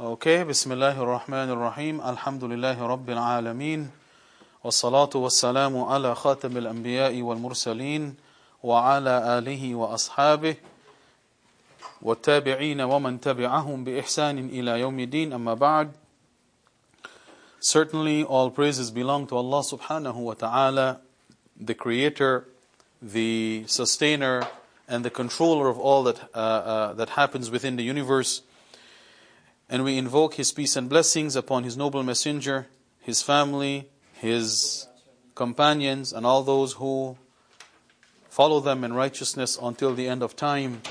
Okay, Bismillahir Rahmanir Rahim. Alhamdulillahi Rabbil Alameen. والصلاة والسلام على خاتم الأنبياء والمرسلين وعلى آله وأصحابه والتابعين ومن تبعهم بإحسان إلى يوم الدين أما بعد Certainly all praises belong to Allah subhanahu wa ta'ala, the creator, the sustainer, and the controller of all that, uh, uh, that happens within the universe. And we invoke His peace and blessings upon His noble messenger, His family, His companions, and all those who follow them in righteousness until the end of time.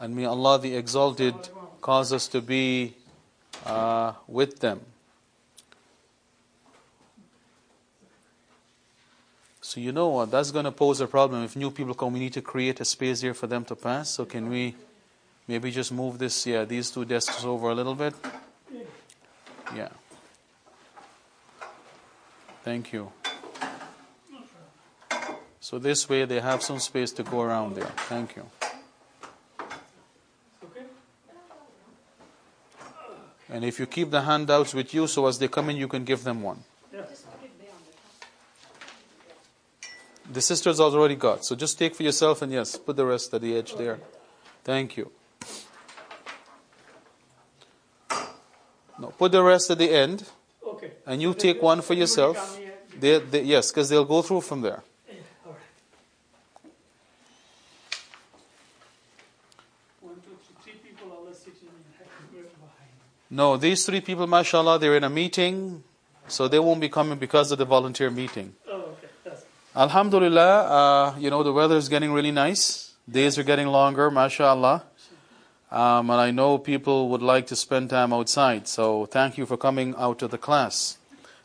And may Allah the Exalted cause us to be uh, with them. So you know what, that's going to pose a problem. If new people come, we need to create a space here for them to pass. So can we maybe just move this, yeah, these two desks over a little bit? Yeah. Thank you. So this way they have some space to go around there. Thank you. And if you keep the handouts with you, so as they come in, you can give them one. The sisters already got. So just take for yourself and yes, put the rest at the edge there. Thank you. No, put the rest at the end. Okay. And you take one for yourself. They, they, yes, because they'll go through from there. One, two, three, three people are less sitting in behind. No, these three people, mashallah, they're in a meeting, so they won't be coming because of the volunteer meeting. Oh, okay. That's Alhamdulillah, uh, you know, the weather is getting really nice. Days are getting longer, mashallah. Um, and I know people would like to spend time outside, so thank you for coming out to the class.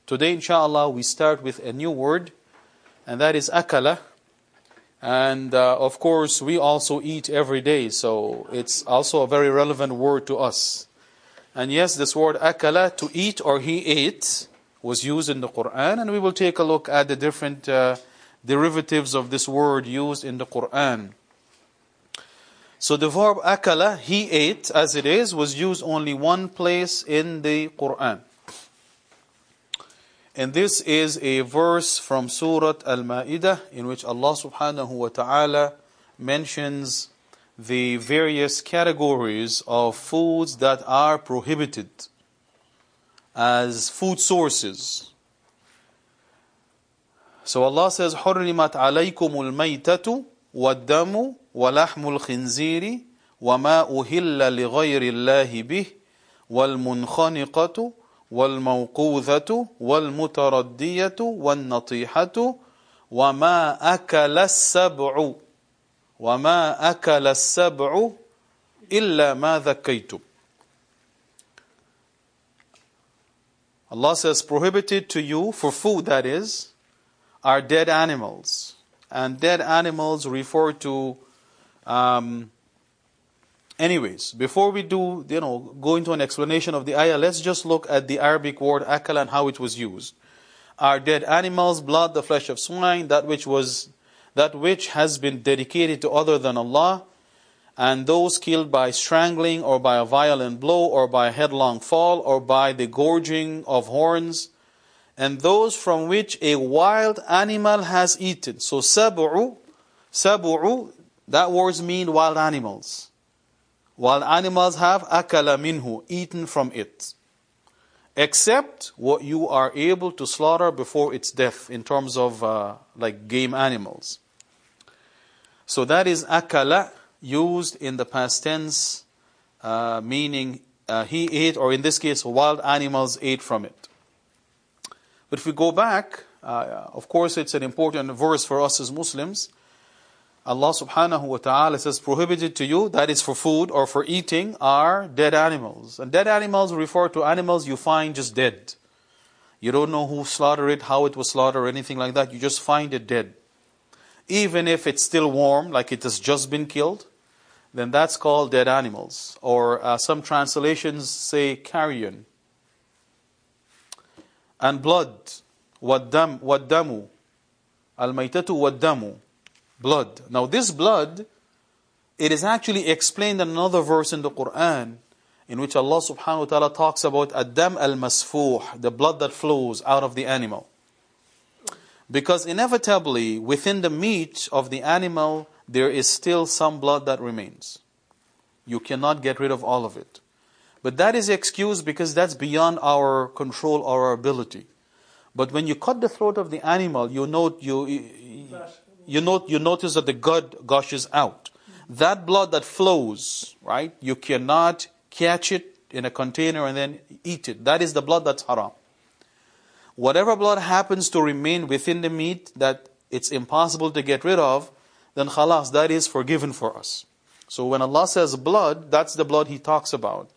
Today, inshallah, we start with a new word, and that is akala. And uh, of course, we also eat every day, so it's also a very relevant word to us. And yes, this word akala, to eat or he ate, was used in the Quran, and we will take a look at the different uh, derivatives of this word used in the Quran. So the verb akala, he ate, as it is, was used only one place in the Quran. And this is a verse from Surah Al-Ma'idah in which Allah subhanahu wa ta'ala mentions the various categories of foods that are prohibited as food sources. So Allah says, حُرِّمَتْ عَلَيْكُمُ الْمَيْتَةُ وَالدَّمُ وَلَحْمُ الْخِنْزِيرِ وَمَا أُهِلَّ لِغَيْرِ اللَّهِ بِهِ وَالْمُنْخَنِقَةُ والموقوذة والمتردية والنطيحة وما أكل السبع وما أكل السبع إلا ما ذكيتم. Allah says prohibited to you for food that is are dead animals. And dead animals refer to um, Anyways, before we do, you know, go into an explanation of the ayah, let's just look at the Arabic word akal and how it was used. Are dead animals, blood, the flesh of swine, that which was, that which has been dedicated to other than Allah, and those killed by strangling or by a violent blow or by a headlong fall or by the gorging of horns, and those from which a wild animal has eaten. So sab'u, sab'u, that words mean wild animals Wild animals have akala minhu, eaten from it. Except what you are able to slaughter before its death, in terms of uh, like game animals. So that is akala, used in the past tense, uh, meaning uh, he ate, or in this case, wild animals ate from it. But if we go back, uh, of course, it's an important verse for us as Muslims. Allah subhanahu wa ta'ala says, prohibited to you, that is for food or for eating, are dead animals. And dead animals refer to animals you find just dead. You don't know who slaughtered it, how it was slaughtered, or anything like that. You just find it dead. Even if it's still warm, like it has just been killed, then that's called dead animals. Or uh, some translations say carrion. And blood, waddam, waddamu, al-maytatu waddamu, blood. Now this blood, it is actually explained in another verse in the Quran, in which Allah subhanahu wa ta'ala talks about Adam al masfuh, the blood that flows out of the animal. Because inevitably, within the meat of the animal, there is still some blood that remains. You cannot get rid of all of it. But that is excused because that's beyond our control or our ability. But when you cut the throat of the animal, you note you you note you notice that the gut gushes out. That blood that flows, right? You cannot catch it in a container and then eat it. That is the blood that's haram whatever blood happens to remain within the meat that it's impossible to get rid of, then khalas, that is forgiven for us. So when Allah says blood, that's the blood He talks about.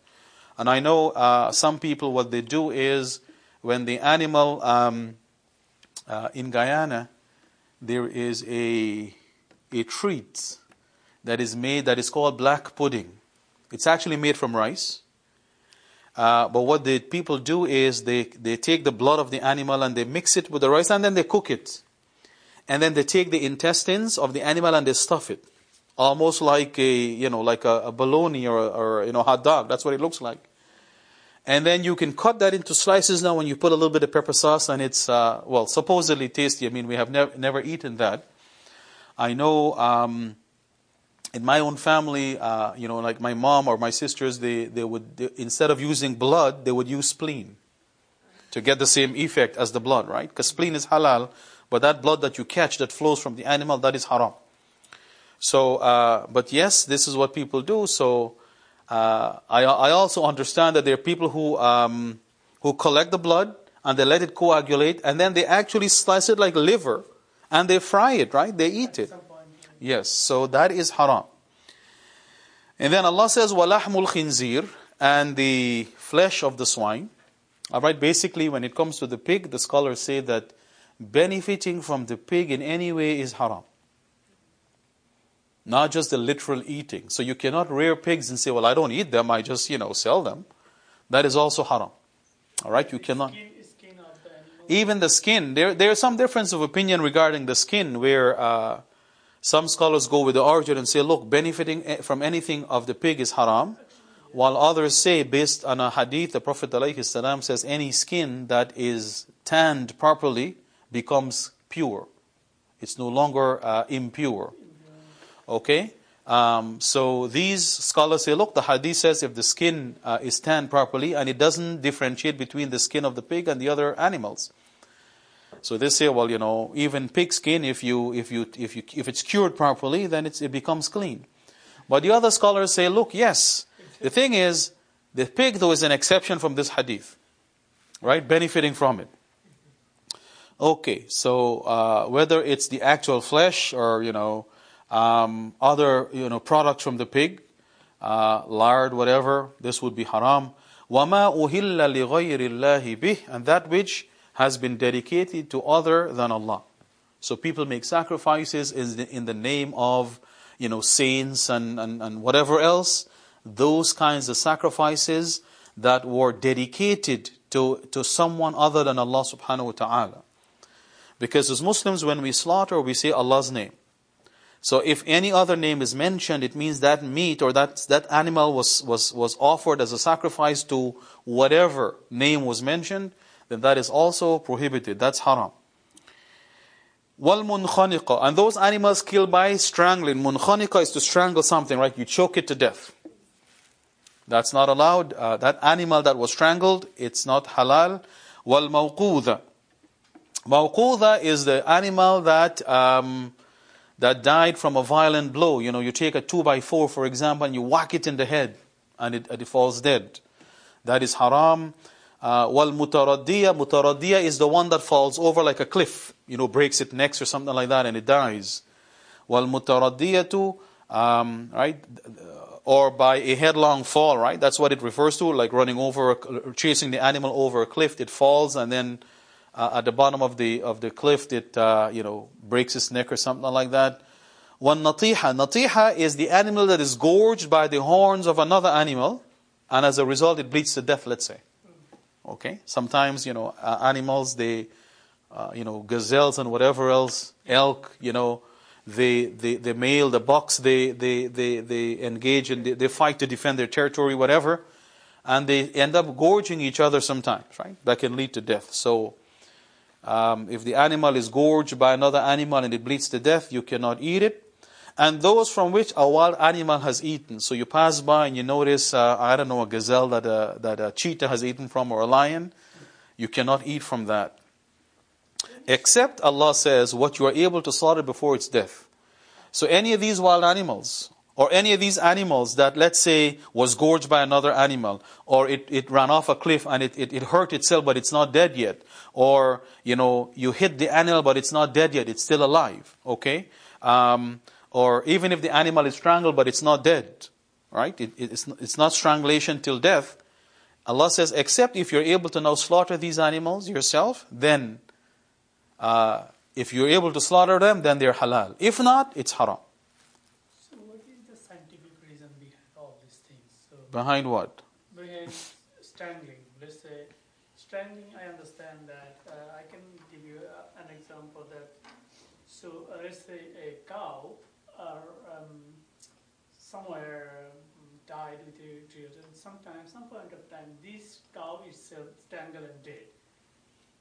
And I know uh, some people, what they do is when the animal um, uh, in Guyana, there is a, a treat that is made that is called black pudding. It's actually made from rice. Uh, but what the people do is they, they take the blood of the animal and they mix it with the rice and then they cook it. And then they take the intestines of the animal and they stuff it. Almost like a, you know, like a, a bologna or, or, you know, hot dog. That's what it looks like. And then you can cut that into slices now when you put a little bit of pepper sauce and it's, uh, well, supposedly tasty. I mean, we have never, never eaten that. I know, um, in my own family, uh, you know, like my mom or my sisters, they, they would, they, instead of using blood, they would use spleen to get the same effect as the blood, right? Because spleen is halal, but that blood that you catch that flows from the animal, that is haram. So, uh, but yes, this is what people do. So, uh, I, I also understand that there are people who, um, who collect the blood and they let it coagulate and then they actually slice it like liver and they fry it, right? They eat it. Yes, so that is haram. And then Allah says, وَلَحْمُ الْخِنْزِيرِ And the flesh of the swine. Alright, basically when it comes to the pig, the scholars say that benefiting from the pig in any way is haram. Not just the literal eating. So you cannot rear pigs and say, well, I don't eat them, I just, you know, sell them. That is also haram. Alright, you cannot. Even the skin, there, there is some difference of opinion regarding the skin where uh, some scholars go with the origin and say, look, benefiting eh, from anything of the pig is haram. While others say, based on a hadith, the Prophet ﷺ says, any skin that is tanned properly becomes pure. It's no longer uh, impure. Okay? Um, so these scholars say, look, the hadith says if the skin uh, is tanned properly and it doesn't differentiate between the skin of the pig and the other animals. So they say, well, you know, even pig skin, if you if you if you if it's cured properly, then it becomes clean. But the other scholars say, look, yes, the thing is, the pig though is an exception from this hadith, right? Benefiting from it. Okay, so uh, whether it's the actual flesh or you know um, other you know products from the pig, uh, lard, whatever, this would be haram. وَمَا أُهِلَّ لِغَيْرِ اللَّهِ بِهِ And that which has been dedicated to other than Allah. So people make sacrifices in the, in the name of, you know, saints and, and, and whatever else. Those kinds of sacrifices that were dedicated to, to someone other than Allah subhanahu wa ta'ala. Because as Muslims, when we slaughter, we say Allah's name. So if any other name is mentioned, it means that meat or that, that animal was, was, was offered as a sacrifice to whatever name was mentioned, then that is also prohibited. That's haram. وَالْمُنْخَنِقَ And those animals killed by strangling. Munkhaniqa is to strangle something, right? You choke it to death. That's not allowed. Uh, that animal that was strangled, it's not halal. وَالْمَوْقُوذَ Mawqudha is the animal that um, that died from a violent blow. You know, you take a two by four, for example, and you whack it in the head, and it, it falls dead. That is haram. Uh, wal mutaraddiya, mutaraddiya is the one that falls over like a cliff, you know, breaks its neck or something like that and it dies. Wal mutaraddiyatu, um, right, or by a headlong fall, right? That's what it refers to, like running over, chasing the animal over a cliff. It falls and then uh, at the bottom of the of the cliff, it uh, you know breaks its neck or something like that. One natiha, natiha is the animal that is gorged by the horns of another animal, and as a result, it bleeds to death. Let's say. Okay, sometimes you know uh, animals they, uh, you know gazelles and whatever else, elk, you know, the the the male, the bucks, they they they they engage and they, they fight to defend their territory, whatever. and they end up gorging each other sometimes, right? That can lead to death. So, um, if the animal is gorged by another animal and it bleeds to death, you cannot eat it. And those from which a wild animal has eaten. So you pass by and you notice, uh, I don't know, a gazelle that a, that a cheetah has eaten from or a lion. You cannot eat from that. Except Allah says what you are able to slaughter before its death. So any of these wild animals, or any of these animals that, let's say, was gorged by another animal, or it, it ran off a cliff and it, it, it hurt itself but it's not dead yet, or, you know, you hit the animal but it's not dead yet, it's still alive, okay? Um, or even if the animal is strangled but it's not dead, right? It, it's, it's not strangulation till death. Allah says, except if you're able to now slaughter these animals yourself, then uh, if you're able to slaughter them, then they're halal. If not, it's haram. So what is the scientific reason behind all these things? So Behind what? behind strangling, let's say strangling, I understand that. Uh, I can give you a, an example that. So uh, let's say a cow or um, somewhere um, died with a tree, and sometimes, some point of time, this cow itself strangled and dead.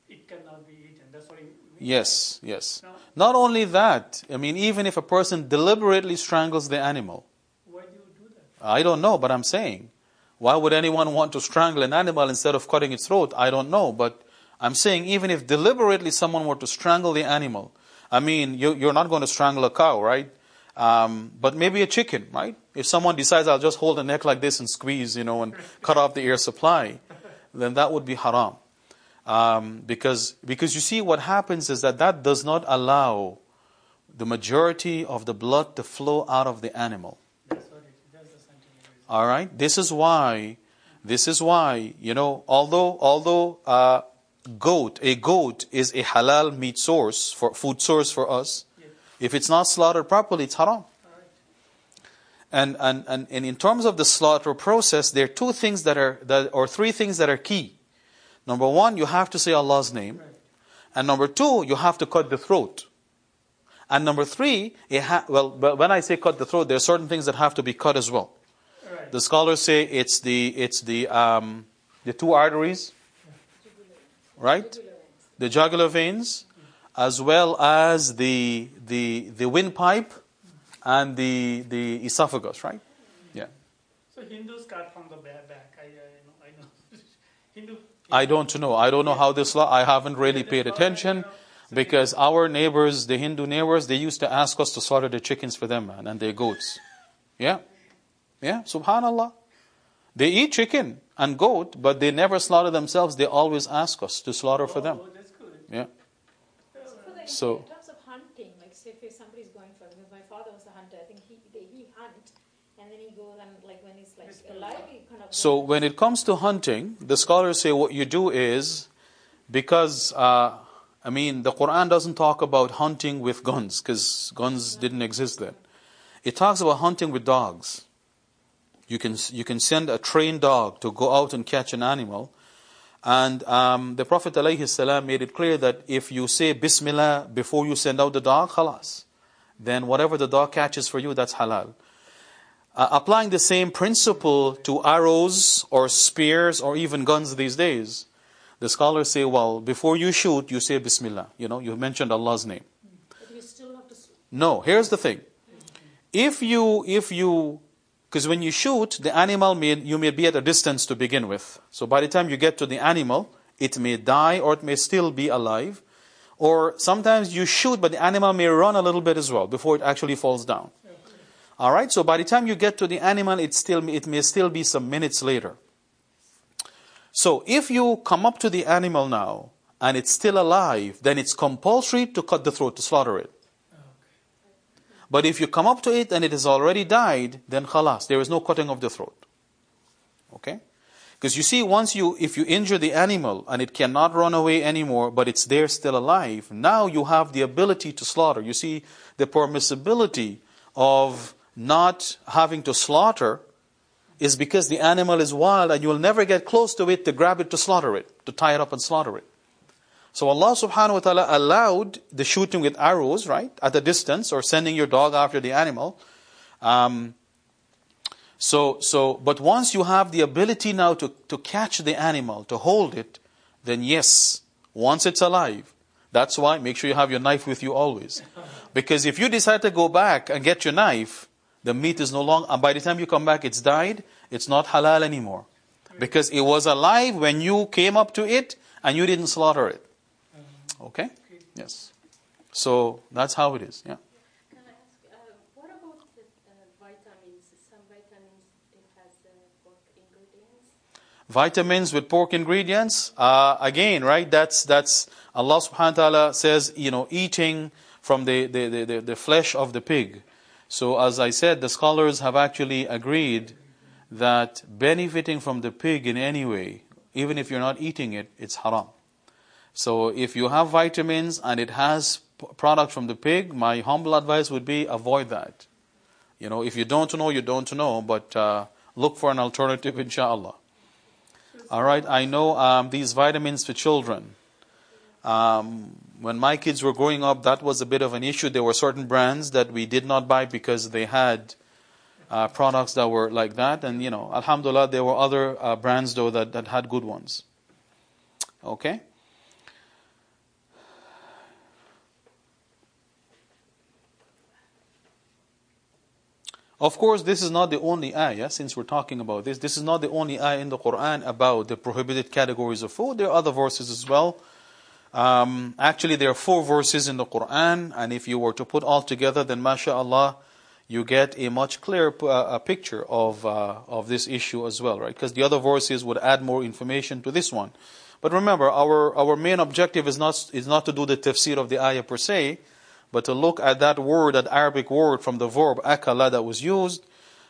It cannot be eaten. That's what you mean. Yes, yes. Now, Not only that, I mean, even if a person deliberately strangles the animal, why do you do that? I don't know, but I'm saying, why would anyone want to strangle an animal instead of cutting its throat? I don't know, but I'm saying even if deliberately someone were to strangle the animal, I mean, you, you're not going to strangle a cow, right? Um, but maybe a chicken, right? If someone decides I'll just hold the neck like this and squeeze, you know, and cut off the air supply, then that would be haram. Um, because, because you see, what happens is that that does not allow the majority of the blood to flow out of the animal. That's what it is. That's the scientific reason. All right. This is why. This is why you know. Although although uh, goat a goat is a halal meat source for food source for us, Yes. if it's not slaughtered properly, it's haram. Right. And and and, and in terms of the slaughter process, there are two things that are that or three things that are key. Number one, you have to say Allah's name, Right. and number two, you have to cut the throat. And number three, it ha- well, when I say cut the throat, there are certain things that have to be cut as well. The scholars say it's the it's the um, the two arteries, right? The jugular veins, as well as the the the windpipe and the the esophagus, right? Yeah. So Hindus cut from the back. back. I, I know. I know. Hindu. I don't know. I don't know how this law. I haven't really paid attention because our neighbors, the Hindu neighbors, they used to ask us to slaughter the chickens for them, man, and their goats. Yeah, yeah. Subhanallah. They eat chicken and goat, but they never slaughter themselves. They always ask us to slaughter for them. Oh, that's good. Yeah. So, So- in terms of hunting, like say if somebody's going for, because my father was a hunter, I think he he hunt, and then he goes and like when he's like alive, he kind of. So when it comes to hunting, the scholars say what you do is because uh, I mean the Quran doesn't talk about hunting with guns because guns didn't exist then. It talks about hunting with dogs. You can you can send a trained dog to go out and catch an animal, and um, the Prophet ﷺ made it clear that if you say Bismillah before you send out the dog, khalas, then whatever the dog catches for you, that's halal. Uh, applying the same principle to arrows or spears or even guns these days, the scholars say, well, before you shoot, you say Bismillah. You know, you mentioned Allah's name. But you still have to. No, here's the thing. If you, if you, because when you shoot, the animal may, you may be at a distance to begin with. So by the time you get to the animal, it may die or it may still be alive. Or sometimes you shoot, but the animal may run a little bit as well before it actually falls down. All right. So by the time you get to the animal, it still it may still be some minutes later. So if you come up to the animal now and it's still alive, then it's compulsory to cut the throat to slaughter it. But if you come up to it and it has already died, then khalas, there is no cutting of the throat. Okay? Because you see, once you, if you injure the animal and it cannot run away anymore, but it's there still alive, now you have the ability to slaughter. You see, the permissibility of not having to slaughter is because the animal is wild and you will never get close to it to grab it to slaughter it, to tie it up and slaughter it. So Allah subhanahu wa ta'ala allowed the shooting with arrows, right, at a distance, or sending your dog after the animal. Um, So, so, but once you have the ability now to, to catch the animal, to hold it, then yes, once it's alive, that's why make sure you have your knife with you always. Because if you decide to go back and get your knife, the meat is no longer, and by the time you come back, it's died, it's not halal anymore. Because it was alive when you came up to it and you didn't slaughter it. Okay? Yes. So that's how it is. Yeah. Can I ask, uh, what about the uh, vitamins? Some vitamins it has uh, pork ingredients. Vitamins with pork ingredients. Uh, again, right? That's that's Allah Subhanahu wa Taala says, you know, eating from the, the, the, the, the flesh of the pig. So as I said, the scholars have actually agreed that benefiting from the pig in any way, even if you're not eating it, it's haram. So if you have vitamins and it has product from the pig, my humble advice would be avoid that. You know, if you don't know, you don't know, but uh, look for an alternative, inshallah. All right, I know um, these vitamins for children. Um, when my kids were growing up, that was a bit of an issue. There were certain brands that we did not buy because they had uh, products that were like that. And, you know, alhamdulillah, there were other uh, brands, though, that, that had good ones. Okay? Of course, this is not the only ayah, since we're talking about this. This is not the only ayah in the Quran about the prohibited categories of food. There are other verses as well. Um, actually, there are four verses in the Quran, and if you were to put all together, then mashallah, you get a much clearer uh, picture of, uh, of this issue as well, right? Because the other verses would add more information to this one. But remember, our, our main objective is not, is not to do the tafsir of the ayah per se, but to look at that word, that Arabic word from the verb akala that was used.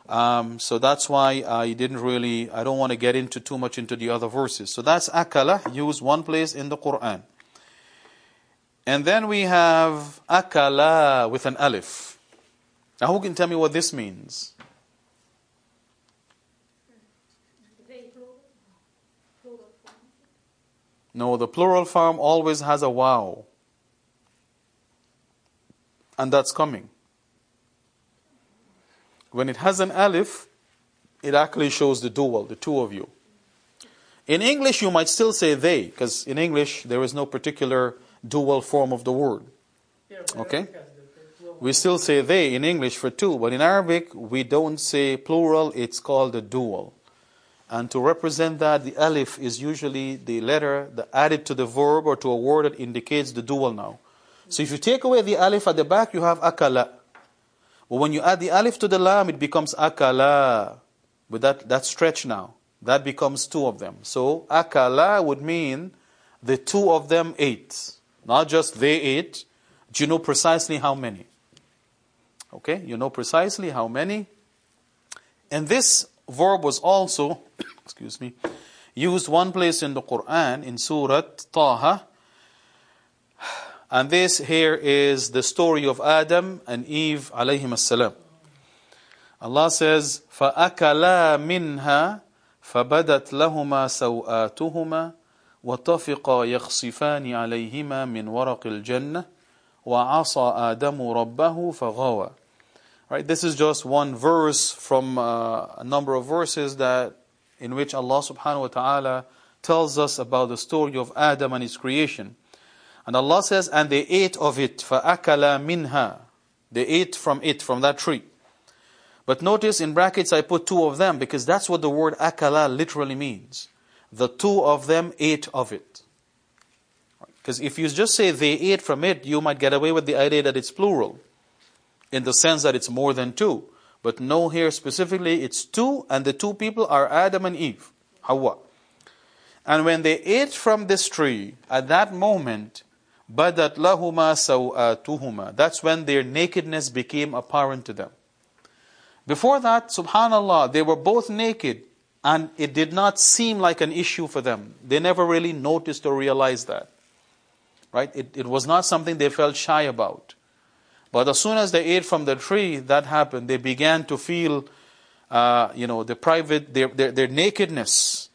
Um, so that's why I didn't really, I don't want to get into too much into the other verses. So that's akala, used one place in the Quran. And then we have akala with an alif. Now, who can tell me what this means? No, the plural form always has a waw. And that's coming. When it has an alif, it actually shows the dual, the two of you. In English, you might still say they, because in English, there is no particular dual form of the word. Okay. We still say they in English for two, but in Arabic we don't say plural, it's called a dual. And to represent that, the alif is usually the letter that added to the verb or to a word that indicates the dual now. So if you take away the alif at the back, you have akala. But when you add the alif to the lam, it becomes akala. With that, that stretch now. That becomes two of them. So akala would mean the two of them ate. Not just they ate. Do you know precisely how many? Okay, you know precisely how many. And this verb was also, excuse me, used one place in the Quran in Surah Taha. And this here is the story of Adam and Eve alayhim as-salam. Allah says, فَأَكَلَا مِنْهَا فَبَدَتْ لَهُمَا سَوْآتُهُمَا وَطَفِقَا يَخْصِفَانِ عَلَيْهِمَا مِنْ وَرَقِ الْجَنَّةِ وَعَصَى آدَمُ رَبَّهُ فَغَوَى Right, this is just one verse from uh, a number of verses that in which Allah subhanahu wa ta'ala tells us about the story of Adam and his creation. And Allah says, and they ate of it, فَأَكَلَا مِنْهَا They ate from it, from that tree. But notice in brackets I put two of them because that's what the word akala literally means. The two of them ate of it. Because if you just say they ate from it, you might get away with the idea that it's plural, in the sense that it's more than two. But no, here specifically it's two, and the two people are Adam and Eve, Hawa. And when they ate from this tree, at that moment, badat lahuma sawatuhuma. That's when their nakedness became apparent to them. Before that, subhanallah, they were both naked and it did not seem like an issue for them. They never really noticed or realized that. Right? It, it was not something they felt shy about. But as soon as they ate from the tree, that happened. They began to feel, uh, you know, the private, their, their, their nakedness,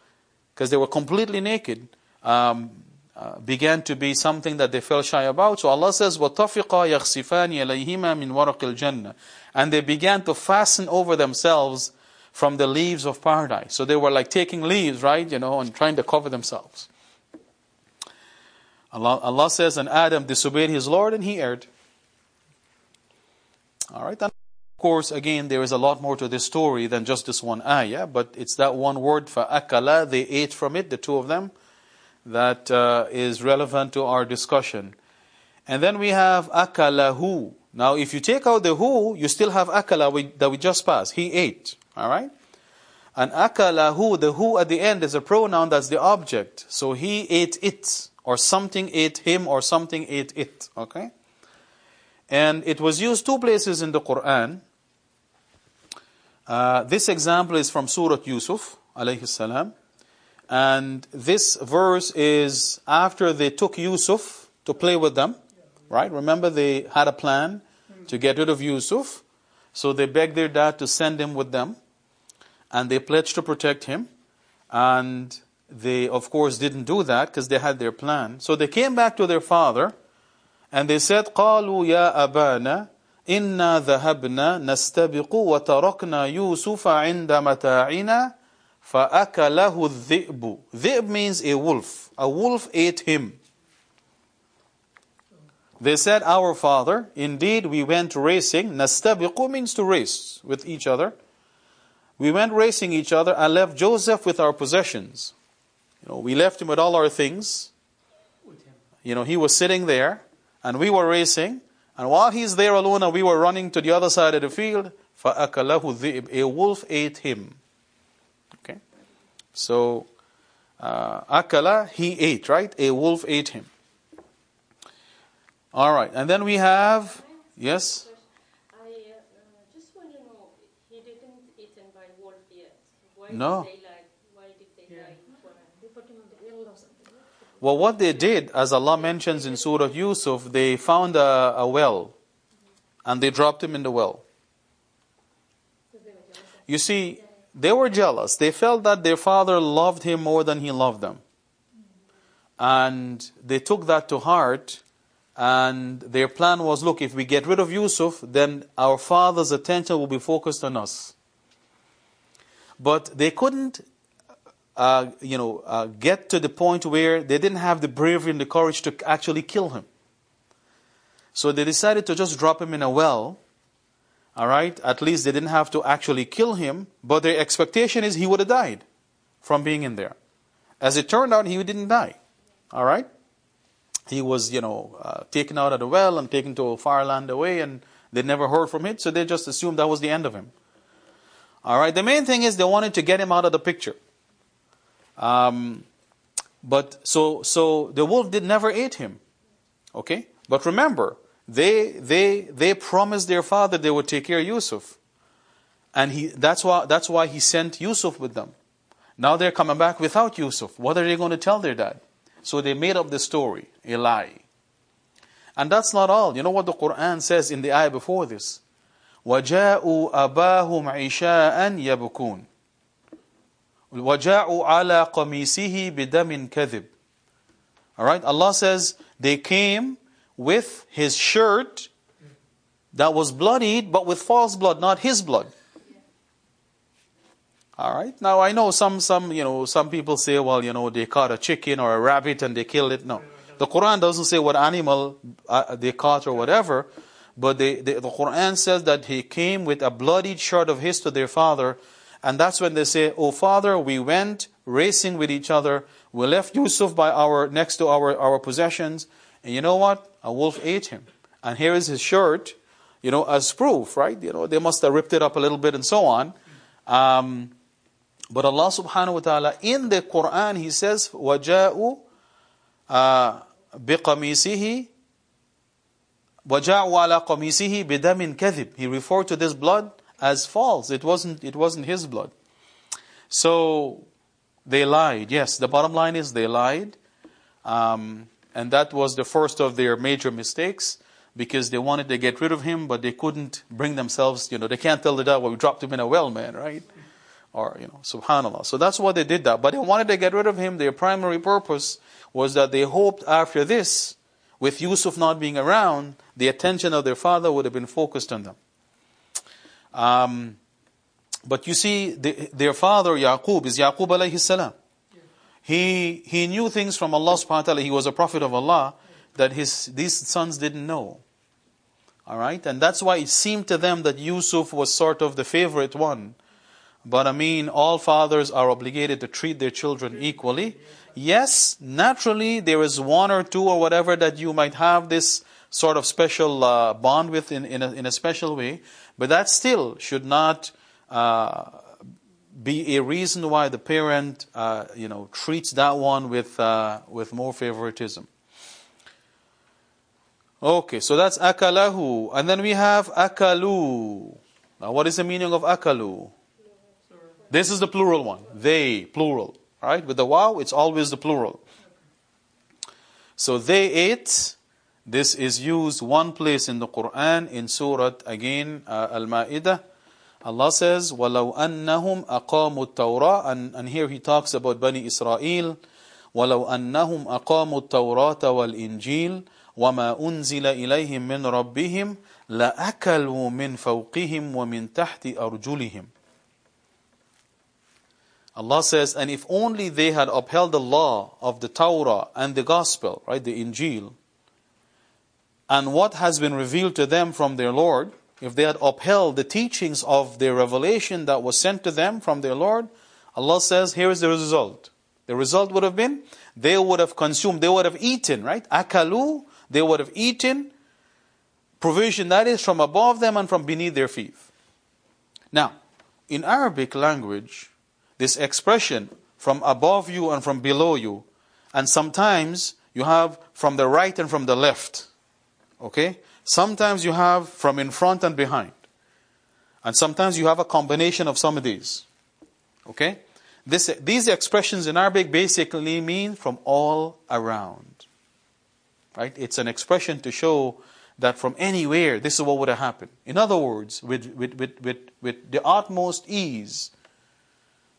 because they were completely naked, um, uh, began to be something that they felt shy about. So Allah says, وَطَفِقَا يَخْسِفَانِ عَلَيْهِمَا مِنْ وَرَقِ الْجَنَّةِ And they began to fasten over themselves from the leaves of paradise. So they were like taking leaves, right, you know, and trying to cover themselves. Allah, Allah says, and Adam disobeyed his Lord and he erred. All right, and of course, again, there is a lot more to this story than just this one ayah, but it's that one word for akala, they ate from it, the two of them, that uh, is relevant to our discussion. And then we have akalahu. Now, if you take out the who, you still have akala that we just passed. He ate. All right? And akalahu, the who at the end is a pronoun that's the object. So he ate it, or something ate him, or something ate it. Okay? And it was used two places in the Quran. Uh, this example is from Surah Yusuf, alayhi salam. And this verse is after they took Yusuf to play with them. Right? Remember, they had a plan to get rid of Yusuf. So they begged their dad to send him with them. And they pledged to protect him. And they, of course, didn't do that because they had their plan. So they came back to their father and they said, قالوا يا أبانا إنا ذهبنا نستبق وتركنا يوسف عند متاعنا فأكله الذئب. Dhi'b means a wolf. A wolf ate him. They said, Our father, indeed we went racing. Nastabiqu means to race with each other. We went racing each other and left Joseph with our possessions. You know, we left him with all our things. You know, he was sitting there and we were racing. And while he's there alone and we were running to the other side of the field, فَأَكَلَهُ الذِّئِبْ A wolf ate him. Okay? So, uh, akala, he ate, right? A wolf ate him. All right, and then we have, yes? I uh, just want to know, he didn't eaten by wolf yet. Why No. did they lie? Why did they Yeah. lie? for- They put him on the hill or something. Well, what they did, as Allah mentions in Surah Yusuf, they found a, a well and they dropped him in the well. Because they were jealous of You see, they were jealous. They felt that their father loved him more than he loved them. And they took that to heart. And their plan was look, if we get rid of Yusuf, then our father's attention will be focused on us. But they couldn't, uh, you know, uh, get to the point where they didn't have the bravery and the courage to actually kill him. So they decided to just drop him in a well. All right? At least they didn't have to actually kill him, but their expectation is he would have died from being in there. As it turned out, he didn't die. All right? He was, you know, uh, taken out of the well and taken to a far land away, and they never heard from it, so they just assumed that was the end of him. All right? The main thing is they wanted to get him out of the picture. Um, but so so the wolf did never eat him. Okay? But remember, they they they promised their father they would take care of Yusuf. And he that's why that's why he sent Yusuf with them. Now they're coming back without Yusuf. What are they going to tell their dad? So they made up the story, a lie. And that's not all. You know what the Quran says in the ayah before this? وَجَاءُوا أَبَاهُمْ عِشَاءً يَبْكُونَ وَجَاءُوا عَلَى قَمِيسِهِ بِدَمٍ كَذِبٍ Alright, Allah says, they came with his shirt that was bloodied, but with false blood, not his blood. Alright, now I know some, some, you know, some people say, well, you know, they caught a chicken or a rabbit and they killed it. No. The Quran doesn't say what animal uh, they caught or whatever, but they, they, the Quran says that he came with a bloodied shirt of his to their father, and that's when they say, "Oh father, we went racing with each other. We left Yusuf by our next to our our possessions, and you know what? A wolf ate him. And here is his shirt, you know, as proof, right? You know, they must have ripped it up a little bit and so on. Um, but Allah Subhanahu wa Taala in the Quran He says, "Waja'u uh, biqamisihi." وَجَاءُوا عَلَى قَمِيسِهِ بِدَمٍ كَذِبٍ He referred to this blood as false. It wasn't, it wasn't his blood. So, they lied. Yes, the bottom line is they lied. Um, and that was the first of their major mistakes because they wanted to get rid of him, but they couldn't bring themselves, you know, they can't tell the dad, well, we dropped him in a well, man, right? Or, you know, subhanAllah. So that's why they did that. But they wanted to get rid of him. Their primary purpose was that they hoped after this, with Yusuf not being around, the attention of their father would have been focused on them. Um, But you see, the, their father, Yaqub, is Yaqub alayhi salam. He, he knew things from Allah subhanahu wa ta'ala. He was a prophet of Allah that his, these sons didn't know. Alright? And that's why it seemed to them that Yusuf was sort of the favorite one. But I mean, all fathers are obligated to treat their children equally. Yes, naturally, there is one or two or whatever that you might have this sort of special uh, bond with in, in, a, in a special way, but that still should not uh, be a reason why the parent, uh, you know, treats that one with, uh, with more favoritism. Okay, so that's akalahu. And then we have akalu. Now, what is the meaning of akalu? This is the plural one. They, plural. Right? With the waw, it's always the plural. So they ate. This is used one place in the Quran, in Surah, again, uh, Al-Ma'idah. Allah says, وَلَوْ أَنَّهُمْ أَقَامُوا التَّوْرَاةَ and, and here he talks about Bani Israel. وَلَوْ أَنَّهُمْ أَقَامُوا التَّوْرَاةَ وَالْإِنْجِيلَ وَمَا أُنزِلَ إِلَيْهِمْ مِنْ رَبِّهِمْ لَأَكَلُوا مِنْ فَوْقِهِمْ وَمِنْ تَحْتِ أَرْجُلِهِمْ Allah says, and if only they had upheld the law of the Torah and the Gospel, right, the Injil, and what has been revealed to them from their Lord, if they had upheld the teachings of their revelation that was sent to them from their Lord, Allah says, here is the result. The result would have been, they would have consumed, they would have eaten, right? Akalu, they would have eaten provision that is from above them and from beneath their feet. Now, in Arabic language, this expression from above you and from below you, and sometimes you have from the right and from the left. Okay? Sometimes you have from in front and behind. And sometimes you have a combination of some of these. Okay? This, these expressions in Arabic basically mean from all around. Right? It's an expression to show that from anywhere, this is what would have happened. In other words, with, with, with, with, with the utmost ease,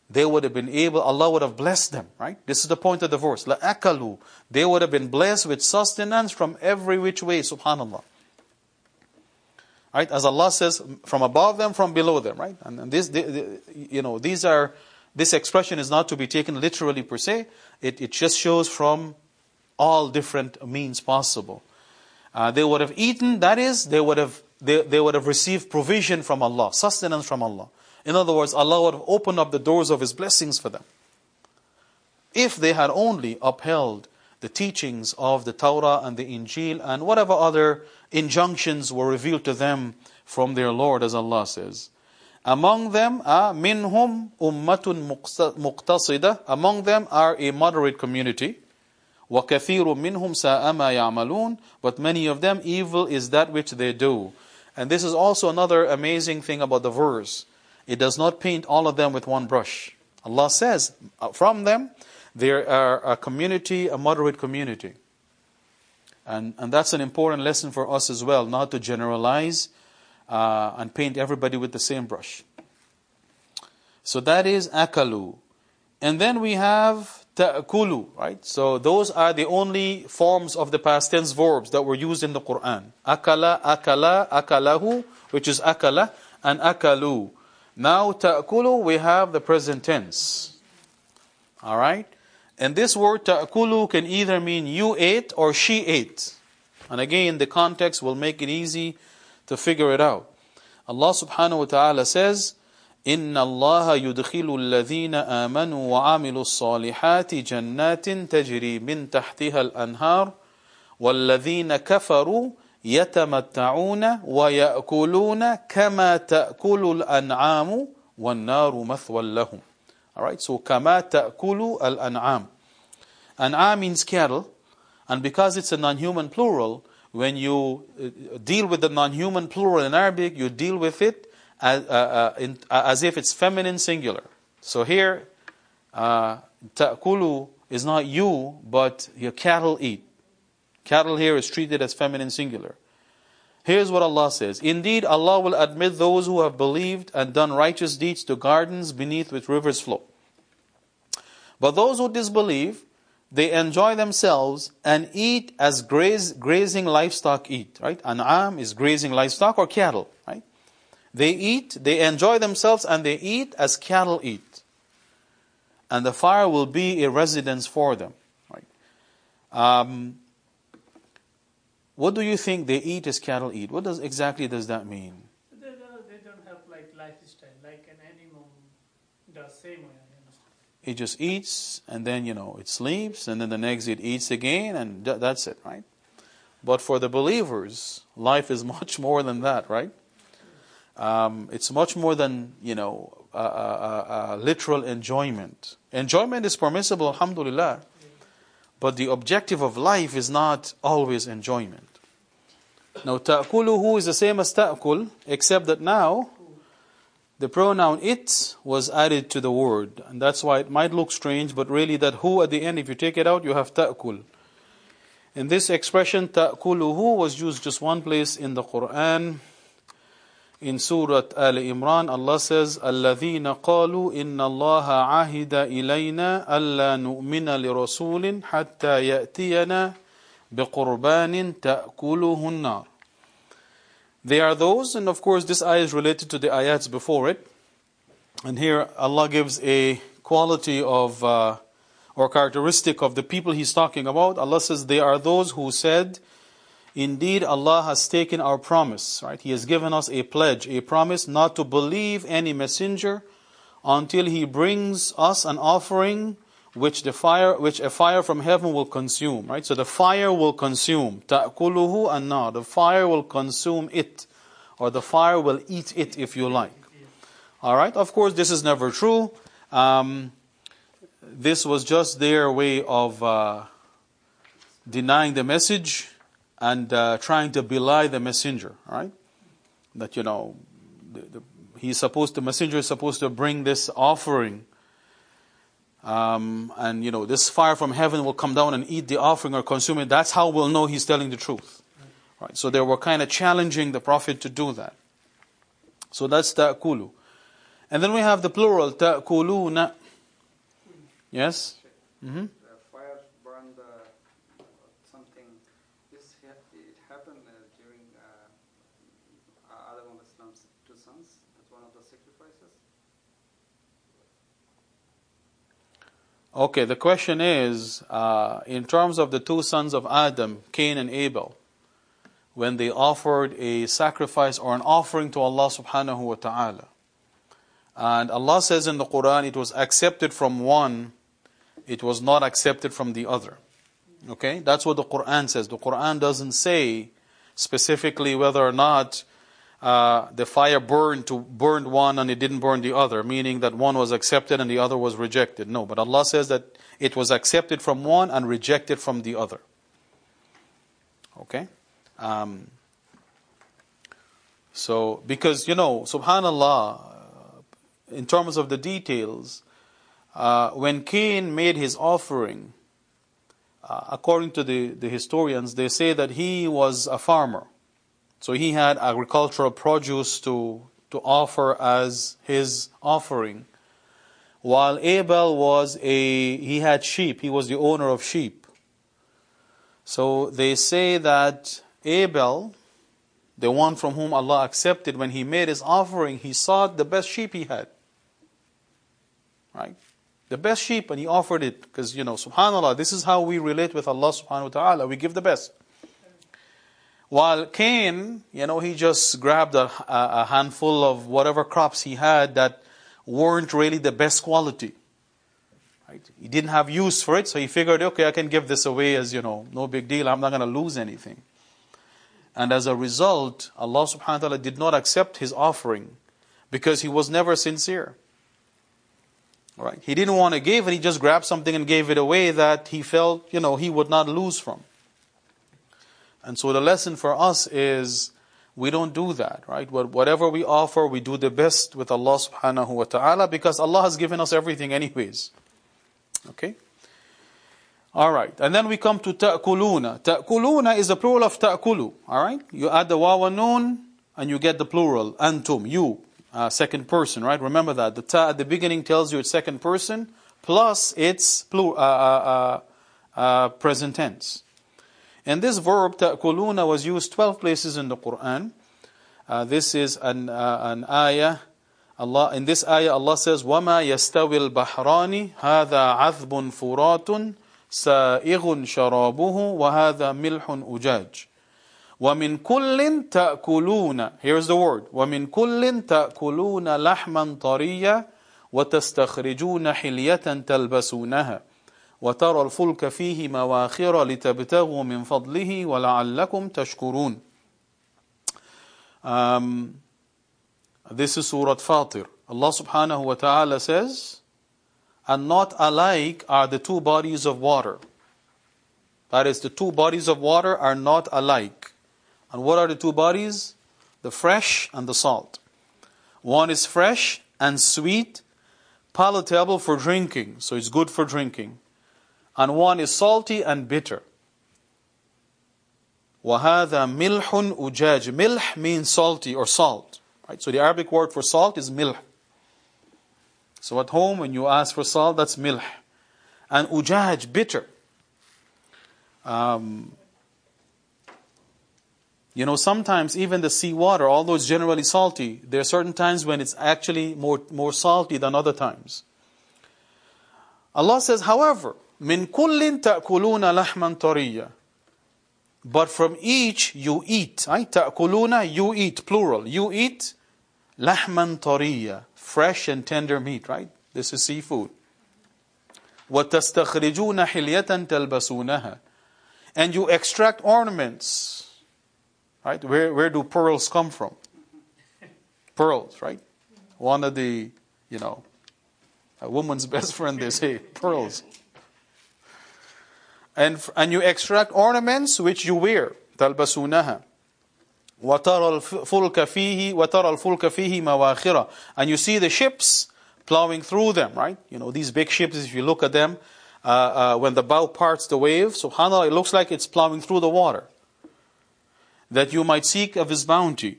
they would have been able, Allah would have blessed them, right? This is the point of the verse. La akalu, They would have been blessed with sustenance from every which way, subhanAllah. Right? As Allah says, from above them, from below them, right? And this, you know, these are, this expression is not to be taken literally per se. It, it just shows from all different means possible. Uh, they would have eaten, that is, they would have, they, they would have received provision from Allah, sustenance from Allah. In other words, Allah would have opened up the doors of His blessings for them. If they had only upheld the teachings of the Torah and the Injil and whatever other injunctions were revealed to them from their Lord, as Allah says. Among them are minhum ummatun muqtasida. Among them are a moderate community. وَكَثِيرٌ مِّنْهُمْ سَاءَ مَا يَعْمَلُونَ But many of them, evil is that which they do. And this is also another amazing thing about the verse. It does not paint all of them with one brush. Allah says, uh, from them, there are a community, a moderate community. And, and that's an important lesson for us as well, not to generalize uh, and paint everybody with the same brush. So that is akalu. And then we have ta'kulu, right? So those are the only forms of the past tense verbs that were used in the Quran. Akala, akala, akalahu, which is akala, and akalu. Now, ta'kulu, we have the present tense. Alright? And this word ta'kulu can either mean you ate or she ate. And again, the context will make it easy to figure it out. Allah subhanahu wa ta'ala says, إن الله يدخل الذين آمنوا وعملوا الصالحات جنات تجري من تحتها الأنهار والذين كفروا يتمتعون ويأكلون كما تأكل الأنعام والنار مثوى لهم all right, so kama ta'kulu al-an'am. An'am means cattle, and because it's a non-human plural, when you uh, deal with the non-human plural in Arabic, you deal with it as, uh, uh, in, uh, as if it's feminine singular. So here, uh, ta'kulu is not you, but your cattle eat. Cattle here is treated as feminine singular. Here's what Allah says Indeed, Allah will admit those who have believed and done righteous deeds to gardens beneath which rivers flow. But those who disbelieve, they enjoy themselves and eat as graze, grazing livestock eat, right? An'am is grazing livestock or cattle, right? They eat, they enjoy themselves, and they eat as cattle eat. And the fire will be a residence for them. Right? Um, what do you think they eat as cattle eat? What does exactly does that mean? They don't, they don't have like lifestyle like an animal does same way. I understand. It just eats, and then you know it sleeps, and then the next it eats again, and th- that's it, right? But for the believers, life is much more than that, right? Um, it's much more than you know uh, uh, uh, literal enjoyment. Enjoyment is permissible, alhamdulillah, but the objective of life is not always enjoyment. Now, ta'kuluhu is the same as ta'kul, except that now the pronoun it was added to the word, and that's why it might look strange, but really that who at the end, if you take it out, you have ta'kul. In this expression, ta'kuluhu was used just one place in the Quran. In Surah Al Imran, Allah says, الَّذِينَ قَالُوا إِنَّ اللَّهَ عَهِدَ إِلَيْنَا أَلَّا نُؤْمِنَ لِرَسُولٍ حَتَّى يَأْتِيَنَا بِقُرْبَانٍ تَأْكُلُهُ النَّارِ they are those, and of course this ayah is related to the ayats before it. And here Allah gives a quality of, uh, or characteristic of the people He's talking about. Allah says, they are those who said, Indeed, Allah has taken our promise, right? He has given us a pledge, a promise not to believe any messenger until he brings us an offering which the fire which a fire from heaven will consume, right? So the fire will consume. Ta'kuluhu annar. The fire will consume it. Or the fire will eat it if you like. Alright? Of course this is never true. Um, this was just their way of uh, denying the message and uh, trying to belie the messenger, right? That you know, the, the, he's supposed, the messenger is supposed to bring this offering, um, and you know, this fire from heaven will come down and eat the offering or consume it. That's how we'll know he's telling the truth, right? So they were kind of challenging the prophet to do that. So that's ta'kulu, and then we have the plural ta'kuluna. Yes. Mm-hmm. the fire burned uh, something. This ha- it happened uh, during uh, Adam alayhi salam's two sons. That's one of the sacrifices. Okay, the question is uh, in terms of the two sons of Adam, Cain and Abel, when they offered a sacrifice or an offering to Allah subhanahu wa ta'ala. And Allah says in the Quran, it was accepted from one, it was not accepted from the other. Okay, that's what the Quran says. The Quran doesn't say specifically whether or not uh, the fire burned to burned one and it didn't burn the other, meaning that one was accepted and the other was rejected. No, but Allah says that it was accepted from one and rejected from the other. Okay, um, so because you know, Subhanallah, in terms of the details, uh, when Cain made his offering, uh, according to the, the historians, they say that he was a farmer. So he had agricultural produce to, to offer as his offering. While Abel was a, he had sheep, he was the owner of sheep. So they say that Abel, the one from whom Allah accepted, when he made his offering, he sought the best sheep he had. Right? The best sheep, and he offered it because, you know, subhanAllah, this is how we relate with Allah subhanahu wa ta'ala. We give the best. While Cain, you know, he just grabbed a, a handful of whatever crops he had that weren't really the best quality. Right? He didn't have use for it, so he figured, okay, I can give this away as, you know, no big deal. I'm not going to lose anything. And as a result, Allah subhanahu wa ta'ala did not accept his offering because he was never sincere. Right? He didn't want to give and he just grabbed something and gave it away that he felt, you know, he would not lose from. And so the lesson for us is we don't do that, right? Whatever we offer, we do the best with Allah subhanahu wa ta'ala because Allah has given us everything anyways. Okay? Alright, and then we come to ta'kuluna. Ta'kuluna is the plural of ta'kulu, alright? You add the waw noon and you get the plural, antum, you, uh, second person, right? Remember that. The ta at the beginning tells you it's second person, plus it's plural, uh, uh, uh, uh present tense. And this verb, ta'kuluna, was used 12 places in the Quran. Uh, this is an, uh, an ayah. Allah, in this ayah, Allah says, وَمَا يَسْتَوِي الْبَحْرَانِ هَذَا عَذْبٌ فُرَاتٌ سَائِغٌ شَرَابُهُ وَهَذَا مِلْحٌ أُجَاجٌ وَمِن كُلٍّ تَأْكُلُونَ Here's the word. وَمِن كُلٍّ تَأْكُلُونَ لَحْمًا طَرِيًّا وَتَسْتَخْرِجُونَ حِلْيَةً تَلْبَسُونَهَا وترى الفلك فيه مواخر لتبتغوا من فضله ولعلكم تشكرون um, This is Surah Fatir. Allah subhanahu wa ta'ala says, And not alike are the two bodies of water. That is, the two bodies of water are not alike. And what are the two bodies? The fresh and the salt. One is fresh and sweet, palatable for drinking, so it's good for drinking. And one is salty and bitter. وَهَذَا مِلْحٌ أُجَاجٌ Milh means salty or salt. Right? So the Arabic word for salt is milh. So at home, when you ask for salt, that's milh. And ujaj, bitter. Um, you know, sometimes even the seawater, although it's generally salty, there are certain times when it's actually more, more salty than other times. Allah says, however, min kullin ta'kuluna lahman tariya. But from each you eat. Right? Ta'kuluna, you eat, plural. You eat lahman tariya, fresh and tender meat, right? This is seafood. وَتَسْتَخْرِجُونَ حِلْيَةً تَلْبَسُونَهَا And you extract ornaments. Right? Where, where do pearls come from? Pearls, right? One of the, you know, a woman's best friend, they say, pearls. And, and you extract ornaments which you wear. تَلْبَسُونَهَا وَتَرَى الْفُلْكَ فِيهِ وَتَرَى الْفُلْكَ فِيهِ مَوَاخِرَ And you see the ships plowing through them, right? You know, these big ships, if you look at them, uh, uh, when the bow parts the wave, subhanAllah, it looks like it's plowing through the water. That you might seek of His bounty.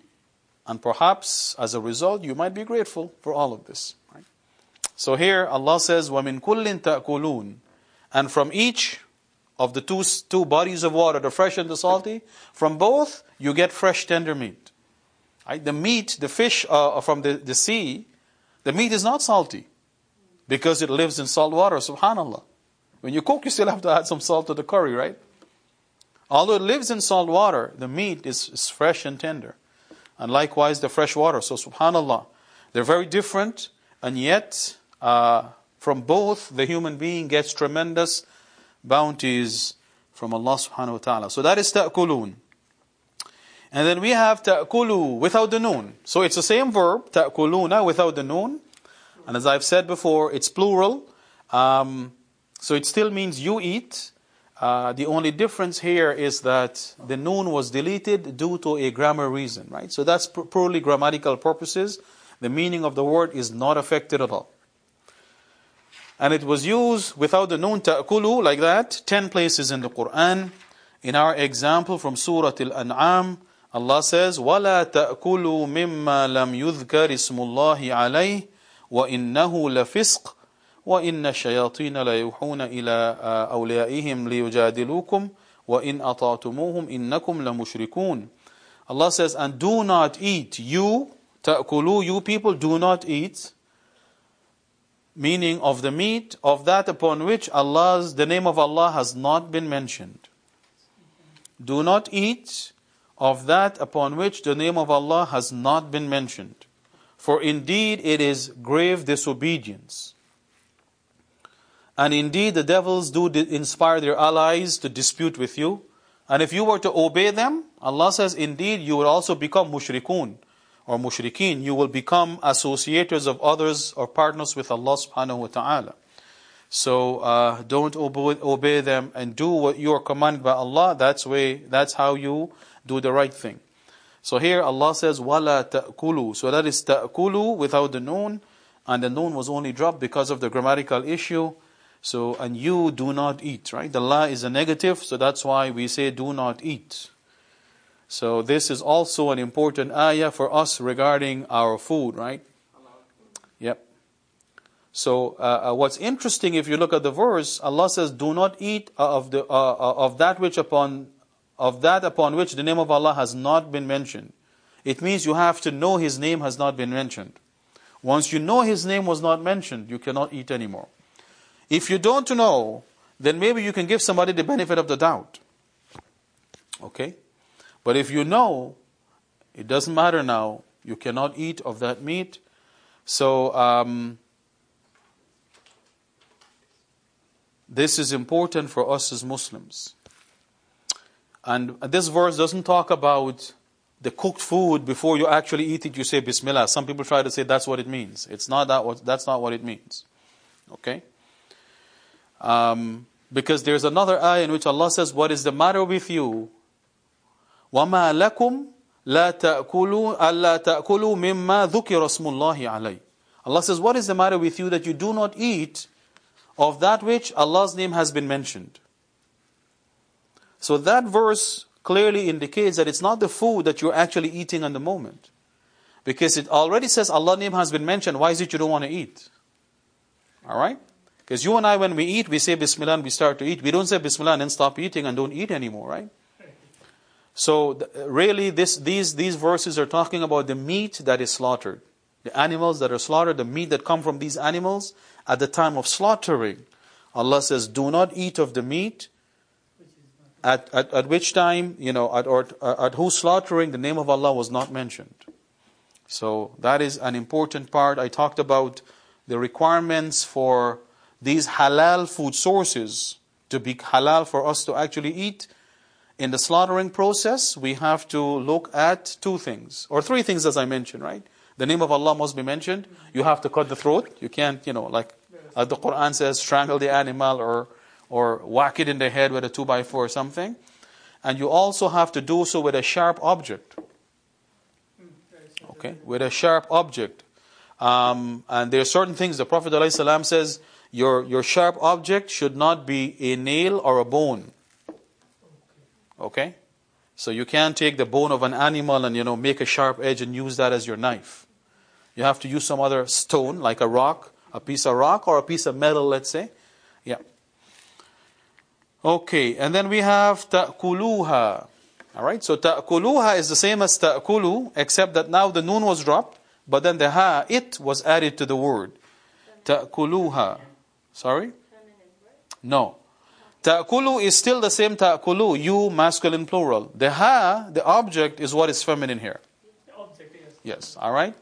And perhaps, as a result, you might be grateful for all of this. Right? So here, Allah says, وَمِن كُلٍّ تَأْكُلُونَ And from each of the two, two bodies of water, the fresh and the salty, from both you get fresh tender meat. Right? The meat, the fish uh, from the, the sea, the meat is not salty because it lives in salt water, subhanAllah. When you cook, you still have to add some salt to the curry, right? Although it lives in salt water, the meat is, is fresh and tender. And likewise, the fresh water. So, subhanAllah, they're very different, and yet, uh, from both, the human being gets tremendous bounties from Allah subhanahu wa ta'ala. So that is ta'kulun. And then we have ta'kulu without the noon. So it's the same verb, ta'kuluna without the noon. And as I've said before, it's plural. Um, so it still means you eat. Uh, the only difference here is that the noon was deleted due to a grammar reason, right? So that's purely grammatical purposes. The meaning of the word is not affected at all. And it was used without the noon ta'kulu like that, 10 places in the Quran. In our example from Surah Al-An'am, Allah says, وَلَا تَأْكُلُوا مِمَّا لَمْ يُذْكَرِ اسْمُ اللَّهِ عَلَيْهِ وَإِنَّهُ لَفِسْقٌ وَإِنَّ الشَّيَاطِينَ لَيُوحُونَ إِلَىٰ أَوْلِيَائِهِمْ لِيُجَادِلُوكُمْ وَإِنْ أَطَعْتُمُوهُمْ إِنَّكُمْ لَمُشْرِكُونَ Allah says, and do not eat, you, ta'kulu, you people, do not eat, meaning of the meat of that upon which Allah's, the name of Allah has not been mentioned. Do not eat of that upon which the name of Allah has not been mentioned. For indeed it is grave disobedience. And indeed the devils do inspire their allies to dispute with you. And if you were to obey them, Allah says, indeed you will also become mushrikun or mushrikeen. You will become associators of others or partners with Allah subhanahu wa ta'ala. So uh, don't obey, obey them and do what you are commanded by Allah. That's way. That's how you do the right thing. So here Allah says, "Wala ta'kulu." So that is ta'kulu without the noon, and the noon was only dropped because of the grammatical issue. So and you do not eat, right? The la is a negative, so that's why we say do not eat. So this is also an important ayah for us regarding our food, right? Yep. So uh, uh, what's interesting, if you look at the verse, Allah says, "Do not eat of the uh, uh of that which upon of that upon which the name of Allah has not been mentioned. it means you have to know his name has not been mentioned. Once you know his name was not mentioned, you cannot eat anymore. If you don't know, then maybe you can give somebody the benefit of the doubt. Okay? But if you know, it doesn't matter now, you cannot eat of that meat. So, um, this is important for us as Muslims. And this verse doesn't talk about the cooked food before you actually eat it, you say Bismillah. Some people try to say that's what it means. It's not that what, that's not what it means. Okay? Um, because there's another ayah in which Allah says, What is the matter with you? وَمَا لَكُمْ لَا تَأْكُلُوا أَلَّا تَأْكُلُوا مِمَّا ذُكِرَ اسْمُ اللَّهِ عَلَيْهِ Allah says, What is the matter with you that you do not eat of that which Allah's name has been mentioned? So that verse clearly indicates that it's not the food that you're actually eating in the moment. Because it already says Allah's name has been mentioned. Why is it you don't want to eat? Alright? Because you and I, when we eat, we say Bismillah and we start to eat. We don't say Bismillah and then stop eating and don't eat anymore, right? So, really, this, these, these verses are talking about the meat that is slaughtered. The animals that are slaughtered, the meat that come from these animals at the time of slaughtering. Allah says, do not eat of the meat at, at, at which time, you know, at, or, at whose slaughtering the name of Allah was not mentioned. So that is an important part. I talked about the requirements for these halal food sources to be halal for us to actually eat. In the slaughtering process, we have to look at two things, or three things as I mentioned, right? The name of Allah must be mentioned. You have to cut the throat. You can't, you know, like uh, the Quran says, strangle the animal or or whack it in the head with a 2 by 4 or something. And you also have to do so with a sharp object. Okay, with a sharp object. Um, and there are certain things the Prophet ﷺ says your, your sharp object should not be a nail or a bone. Okay? So you can't take the bone of an animal and you know make a sharp edge and use that as your knife. You have to use some other stone, like a rock, a piece of rock or a piece of metal, let's say. Yeah. Okay, and then we have ta'kuluha. Alright, so ta'kuluha is the same as ta'kulu, except that now the noon was dropped, but then the ha, it was added to the word. Ta'kuluha. Sorry? No. Ta'kulu is still the same ta'kulu, you masculine plural. The ha, the object, is what is feminine here. The object, yes. Yes, alright?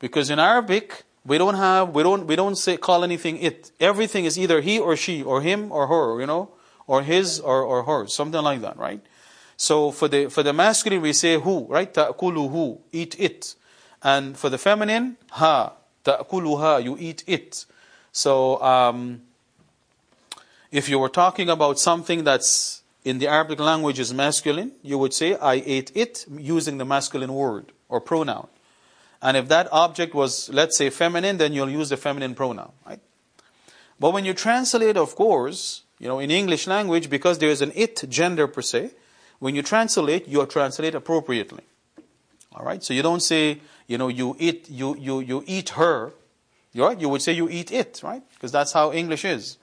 Because in Arabic, we don't have, we don't, we don't say, call anything it. Everything is either he or she, or him or her, you know? or his or, or hers, something like that, right? So for the for the masculine we say who, right? who, eat it. And for the feminine, ha, ta'kuluha, you eat it. So um, if you were talking about something that's in the Arabic language is masculine, you would say I ate it using the masculine word or pronoun. And if that object was, let's say, feminine, then you'll use the feminine pronoun, right? But when you translate, of course, you know, in English language, because there is an it gender per se, when you translate, you translate appropriately. All right, so you don't say, you know, you eat, you you you eat her. Right? You would say you eat it, right? Because that's how English is.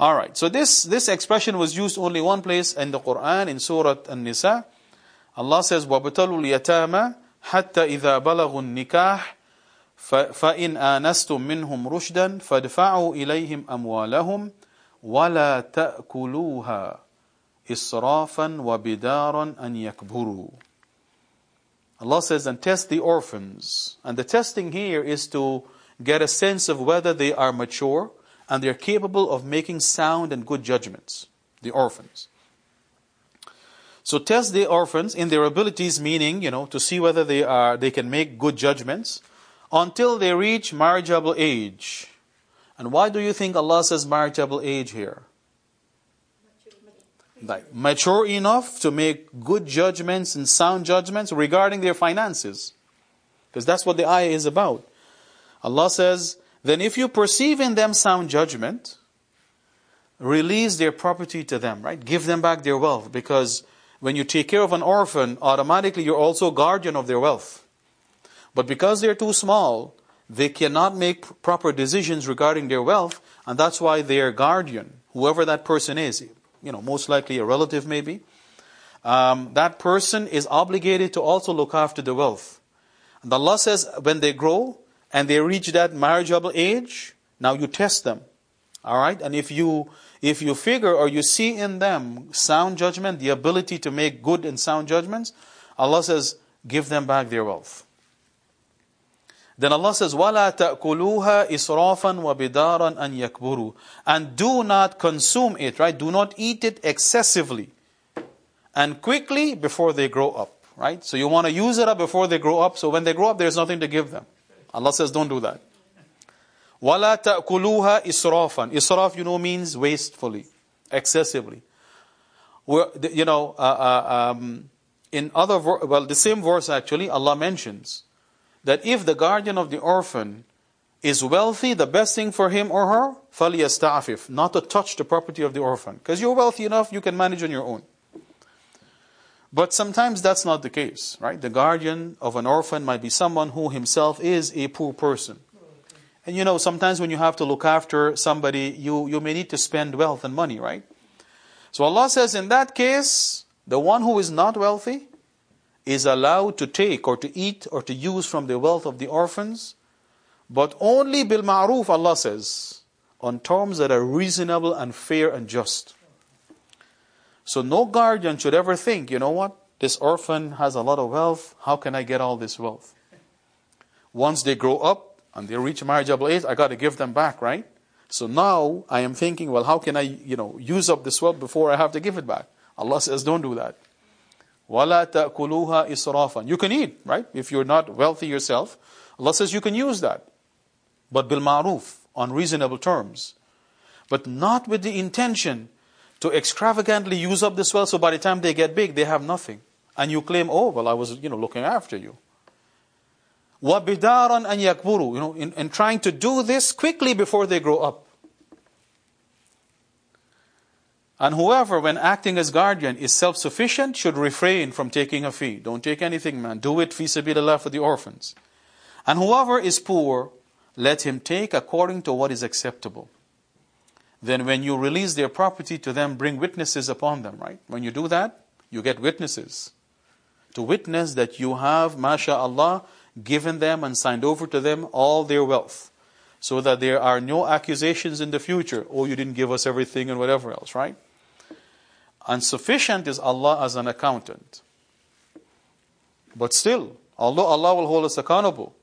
All right. So this this expression was used only one place in the Quran in Surah An-Nisa. Allah says, وَابْتَلُوا الْيَتَامَى حَتَّى إِذَا بَلَغُوا النِّكَاحِ فَإِنْ آنَسْتُم مِّنْهُمْ رُشْدًا فَادْفَعُوا إِلَيْهِمْ أَمْوَالَهُمْ ولا تأكلوها إسرافا وبدارا أن يكبروا Allah says, and test the orphans. And the testing here is to get a sense of whether they are mature and they're capable of making sound and good judgments. The orphans. So test the orphans in their abilities, meaning, you know, to see whether they are, they can make good judgments until they reach marriageable age. And why do you think Allah says marriageable age here? Like mature enough to make good judgments and sound judgments regarding their finances. Because that's what the ayah is about. Allah says, then if you perceive in them sound judgment, release their property to them, right? Give them back their wealth. Because when you take care of an orphan, automatically you're also guardian of their wealth. But because they're too small, they cannot make proper decisions regarding their wealth, and that's why their guardian, whoever that person is, you know, most likely a relative maybe, um, that person is obligated to also look after the wealth. And Allah says when they grow and they reach that marriageable age, now you test them. All right? And if you if you figure or you see in them sound judgment, the ability to make good and sound judgments, Allah says, give them back their wealth. Then Allah says, وَلَا تَأْكُلُوهَا إِسْرَافًا وَبِدَارًا أَن يَكْبُرُوا And do not consume it, right? Do not eat it excessively and quickly before they grow up, right? So you want to use it up before they grow up, so when they grow up, there's nothing to give them. Allah says, don't do that. وَلَا تَأْكُلُوهَا إِسْرَافًا Israf, you know, means wastefully, excessively. We're, you know, uh, uh, um, in other, well, the same verse actually, Allah mentions that if the guardian of the orphan is wealthy, the best thing for him or her, فَلْيَسْتَعْفِفْ Not to touch the property of the orphan. Because you're wealthy enough, you can manage on your own. But sometimes that's not the case, right? The guardian of an orphan might be someone who himself is a poor person. And you know, sometimes when you have to look after somebody, you, you may need to spend wealth and money, right? So Allah says, in that case, the one who is not wealthy is allowed to take or to eat or to use from the wealth of the orphans, but only bil ma'ruf, Allah says, on terms that are reasonable and fair and just. So no guardian should ever think, you know what? This orphan has a lot of wealth. How can I get all this wealth? Once they grow up, and they reach marriageable age, I got to give them back, right? So now I am thinking, well, how can I, you know, use up this wealth before I have to give it back? Allah says, don't do that. وَلَا تَأْكُلُوهَا إِسْرَافًا You can eat, right? If you're not wealthy yourself, Allah says you can use that. But bil ma'ruf, on reasonable terms. But not with the intention to extravagantly use up this wealth so by the time they get big, they have nothing. And you claim, oh, well, I was, you know, looking after you. وَبِدَارًا أَن يَكْبُرُوا You know, in, in trying to do this quickly before they grow up. And whoever, when acting as guardian, is self-sufficient, should refrain from taking a fee. Don't take anything, man. Do it fi sabilillah for the orphans. And whoever is poor, let him take according to what is acceptable. Then when you release their property to them, bring witnesses upon them, right? When you do that, you get witnesses. To witness that you have, masha'Allah, given them and signed over to them all their wealth so that there are no accusations in the future oh you didn't give us everything and whatever else right and sufficient is allah as an accountant but still although allah will hold us accountable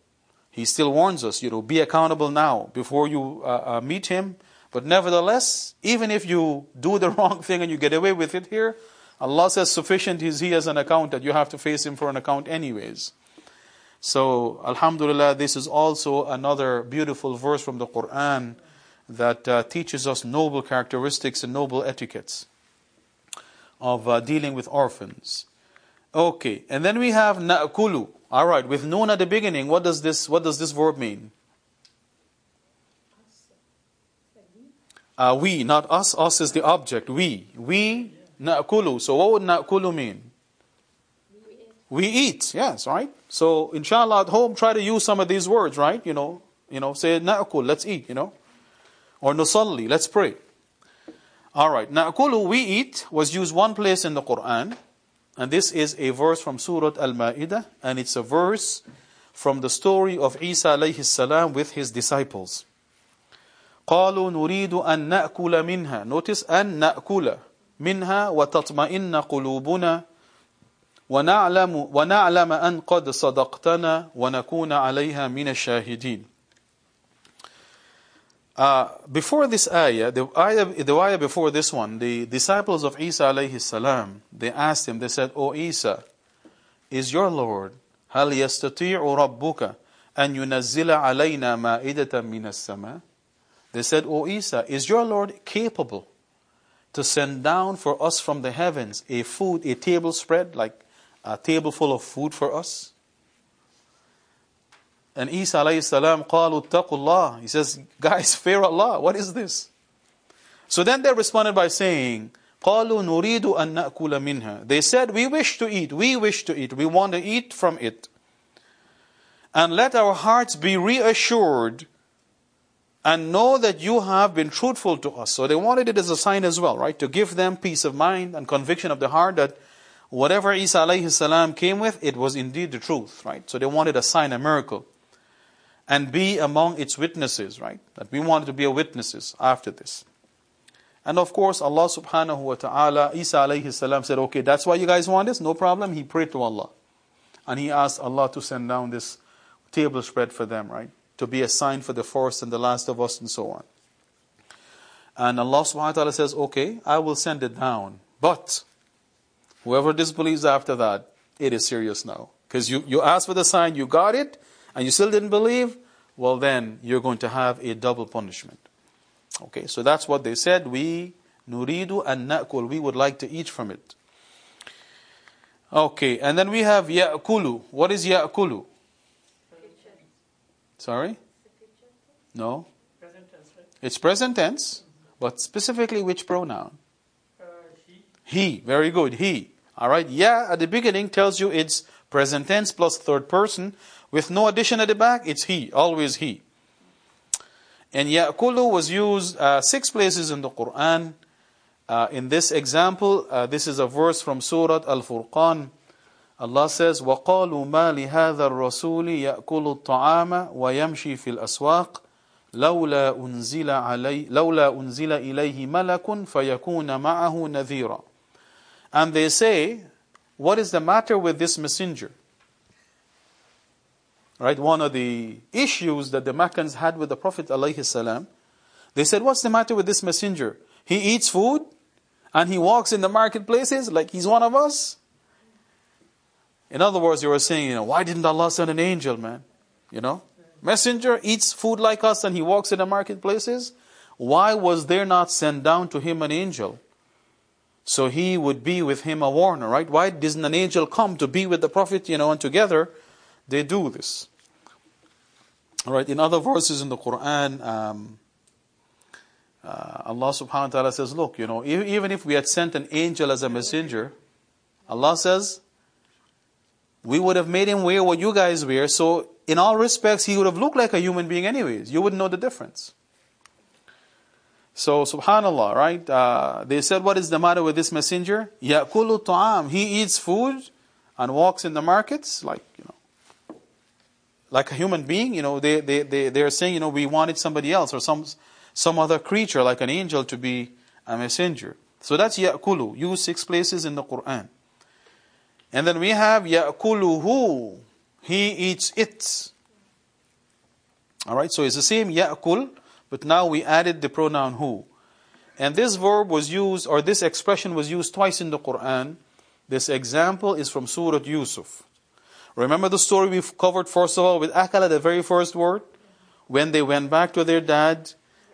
he still warns us you know be accountable now before you uh, uh, meet him but nevertheless even if you do the wrong thing and you get away with it here allah says sufficient is he as an accountant you have to face him for an account anyways so, Alhamdulillah, this is also another beautiful verse from the Quran that uh, teaches us noble characteristics and noble etiquettes of uh, dealing with orphans. Okay, and then we have na'kulu. All right, with noon at the beginning, what does this what does this verb mean? Uh, we, not us. Us is the object. We, we na'kulu. So what would na'kulu mean? We eat. Yes, right. So inshallah at home try to use some of these words, right? You know, you know, say na'kul, let's eat, you know. Or nusalli, let's pray. All right, na'kulu, we eat was used one place in the Quran, and this is a verse from Surah Al-Ma'idah, and it's a verse from the story of Isa alayhi salam with his disciples. قالوا نريد أن نأكل منها Notice أن نأكل منها وتطمئن قلوبنا ونعلم ونعلم أن قد صدقتنا ونكون عليها من الشاهدين. Uh, before this ayah, the ayah, the ayah before this one, the disciples of Isa alayhi salam, they asked him, they said, O Isa, is your Lord, هل يستطيع ربك أن ينزل علينا مائدة من السماء? They said, O Isa, is your Lord capable to send down for us from the heavens a food, a table spread, like a table full of food for us? And Isa alayhi salam قالوا اتقوا الله. He says, guys, fear Allah. What is this? So then they responded by saying, قالوا نريد أن نأكل منها. They said, we wish to eat, we wish to eat, we want to eat from it. And let our hearts be reassured and know that you have been truthful to us. So they wanted it as a sign as well, right? To give them peace of mind and conviction of the heart that whatever Isa alayhi salam came with, it was indeed the truth, right? So they wanted a sign, a miracle. And be among its witnesses, right? That we wanted to be a witnesses after this. And of course, Allah subhanahu wa ta'ala, Isa alayhi salam said, okay, that's why you guys want this? No problem. He prayed to Allah. And he asked Allah to send down this table spread for them, right? To be a sign for the first and the last of us and so on. And Allah subhanahu wa ta'ala says, okay, I will send it down. But whoever disbelieves after that, it is serious now. Because you, you asked for the sign, you got it, and you still didn't believe, well then you're going to have a double punishment. Okay, so that's what they said. We nuridu and na'kul. We would like to eat from it. Okay, and then we have ya'kulu. What is ya'kulu? Sorry? No. Present tense, right? It's present tense, but specifically which pronoun? Uh, he, He. Very good. He. All right. Yeah, at the beginning tells you it's present tense plus third person with no addition at the back. It's he. Always he. And ya'kulu was used uh, six places in the Quran. Uh, in this example, uh, this is a verse from Surah Al-Furqan. Allah says, وَقَالُوا مَا لِهَذَا الرَّسُولِ يَأْكُلُ الطَّعَامَ وَيَمْشِي فِي الْأَسْوَاقِ لولا أنزل, علي لولا أنزل إليه ملك فيكون معه نذيرا And they say, what is the matter with this messenger? Right, one of the issues that the Meccans had with the Prophet alayhi salam, they said, what's the matter with this messenger? He eats food and he walks in the marketplaces like he's one of us. In other words, you were saying, you know, why didn't Allah send an angel, man? You know, messenger eats food like us and he walks in the marketplaces. Why was there not sent down to him an angel? So he would be with him a warner, right? Why doesn't an angel come to be with the Prophet, you know, and together they do this? All right, in other verses in the Quran, um, uh, Allah subhanahu wa ta'ala says, look, you know, even if we had sent an angel as a messenger, Allah says, we would have made him wear what you guys wear. So, in all respects, he would have looked like a human being, anyways. You wouldn't know the difference. So, subhanAllah, right? Uh, they said, What is the matter with this messenger? Ya'kulu ta'am. He eats food and walks in the markets, like, you know, like a human being. You know, they, they, they, they're saying, you know, we wanted somebody else or some, some other creature, like an angel, to be a messenger. So that's Ya'kulu, used six places in the Quran. And then we have ya'kuluhu. He eats it. Alright, so it's the same ya'kul, but now we added the pronoun who. And this verb was used, or this expression was used twice in the Quran. This example is from Surah Yusuf. Remember the story we've covered, first of all, with Akala, the very first word? When they went back to their dad,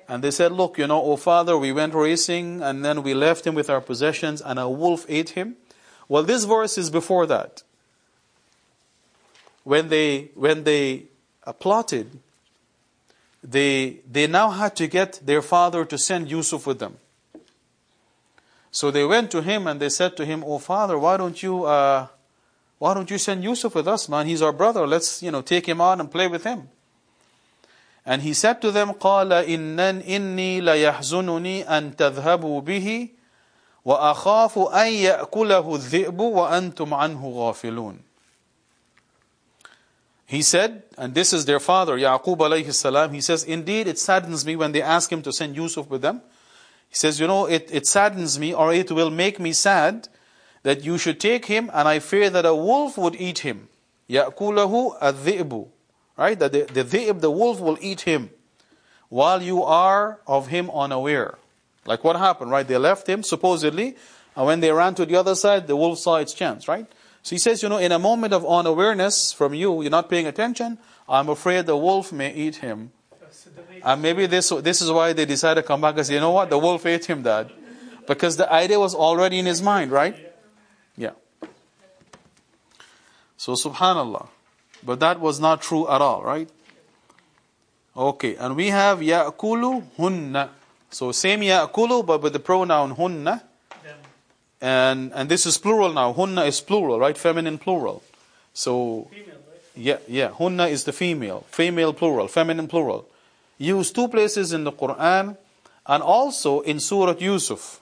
and they said, Look, you know, oh father, we went racing, and then we left him with our possessions, and a wolf ate him. Well, this verse is before that. When they, when they uh, plotted they, they now had to get their father to send Yusuf with them. So they went to him and they said to him, "Oh father, why don't you, uh, why don't you send Yusuf with us, man? He's our brother. Let's, you know, take him out and play with him." And he said to them, قال إنن إني ليحزنني أن تذهبوا به وأخاف أن يأكله الذئب وأنتم عنه غافلون. He said, and this is their father, Yaqub alayhi salam, he says, Indeed, it saddens me when they ask him to send Yusuf with them. He says, You know, it, it saddens me, or it will make me sad, that you should take him, and I fear that a wolf would eat him. Ya'kulahu adhi'bu. Right? That the, the dhi'b, the wolf, will eat him, while you are of him unaware. Like what happened, right? They left him, supposedly, and when they ran to the other side, the wolf saw its chance, right? So he says, you know, in a moment of unawareness from you, you're not paying attention, I'm afraid the wolf may eat him. And maybe this, this is why they decided to come back and say, you know what, the wolf ate him, dad. Because the idea was already in his mind, right? Yeah. So subhanallah. But that was not true at all, right? Okay, and we have ya'kulu hunna. So same ya'kulu, but with the pronoun hunna. them, And, and this is plural now. Hunna is plural, right? Feminine plural. So, female, right? yeah, yeah. Hunna is the female. Female plural. Feminine plural. Used two places in the Quran and also in Surah Yusuf.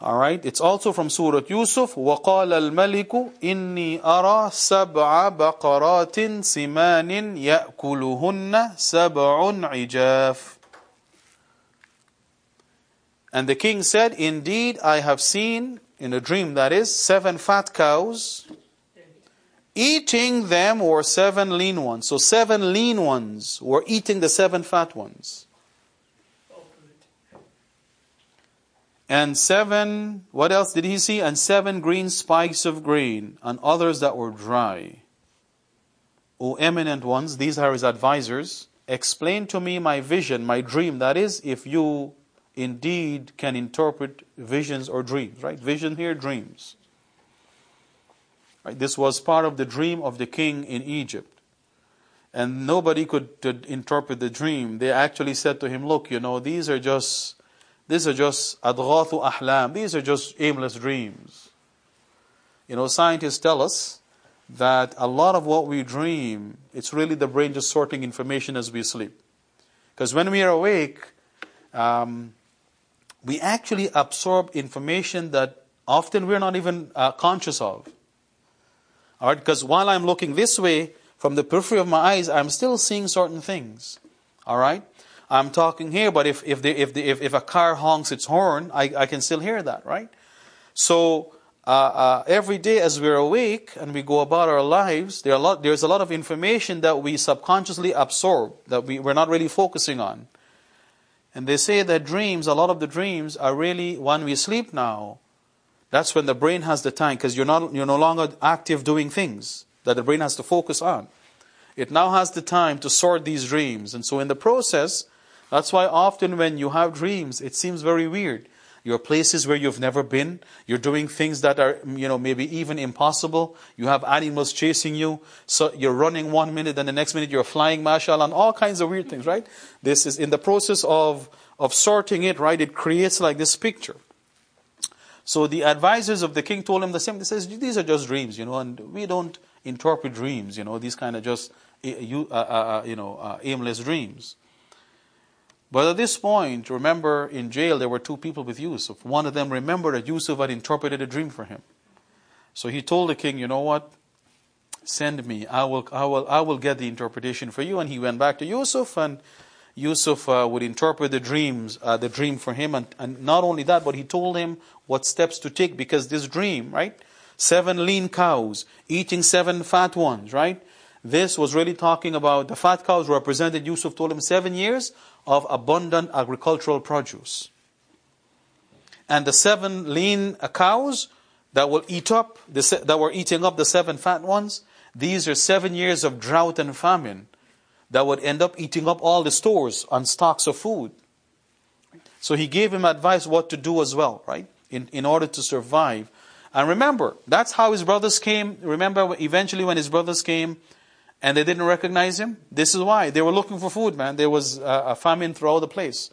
All right. It's also from Surah Yusuf. وَقَالَ الْمَلِكُ إِنِّي أَرَى سَبْعَ بَقَرَاتٍ سِمَانٍ يَأْكُلُهُنَّ سَبْعٌ عِجَافٌ and the king said, Indeed, I have seen, in a dream that is, seven fat cows. Eating them were seven lean ones. So seven lean ones were eating the seven fat ones. And seven, what else did he see? And seven green spikes of grain, and others that were dry. O eminent ones, these are his advisors, explain to me my vision, my dream. That is, if you indeed can interpret visions or dreams, right? Vision here, dreams. Right? This was part of the dream of the king in Egypt. And nobody could, interpret the dream. They actually said to him, Look, you know, these are just these are just adghathu ahlam. These are just aimless dreams. You know, scientists tell us that a lot of what we dream, it's really the brain just sorting information as we sleep. Because when we are awake, um, we actually absorb information that often we're not even uh, conscious of. All right, because while I'm looking this way from the periphery of my eyes, I'm still seeing certain things. All right, I'm talking here, but if if the, if, the, if if a car honks its horn, I, I can still hear that. Right. So uh, uh, every day as we're awake and we go about our lives, there a lot, there's a lot of information that we subconsciously absorb that we, we're not really focusing on. And they say that dreams, a lot of the dreams are really when we sleep now. That's when the brain has the time because you're, not, you're no longer active doing things that the brain has to focus on. It now has the time to sort these dreams. And so in the process, that's why often when you have dreams, it seems very weird. You're places where you've never been. You're doing things that are, you know, maybe even impossible. You have animals chasing you. So you're running one minute, then the next minute you're flying, mashallah, and all kinds of weird things, right? This is in the process of, of sorting it, right? It creates like this picture. So the advisors of the king told him the same. They says these are just dreams, you know, and we don't interpret dreams, you know, these kind of just eh, you, uh, uh, uh, you know, uh, aimless dreams. But at this point, remember in jail there were two people with Yusuf. One of them remembered that Yusuf had interpreted a dream for him. So he told the king, you know what? Send me. I will, I will, I will get the interpretation for you. And he went back to Yusuf, and Yusuf uh, would interpret the dreams, uh, the dream for him. And, and not only that, but he told him what steps to take because this dream, right? Seven lean cows eating seven fat ones, right? This was really talking about the fat cows represented, Yusuf told him, seven years of abundant agricultural produce. And the seven lean cows that will eat up, the, that were eating up the seven fat ones, these are seven years of drought and famine that would end up eating up all the stores and stocks of food. So he gave him advice what to do as well, right? In, in order to survive. And remember, that's how his brothers came. Remember, eventually when his brothers came, and they didn't recognize him. This is why. They were looking for food, man. There was a famine throughout the place.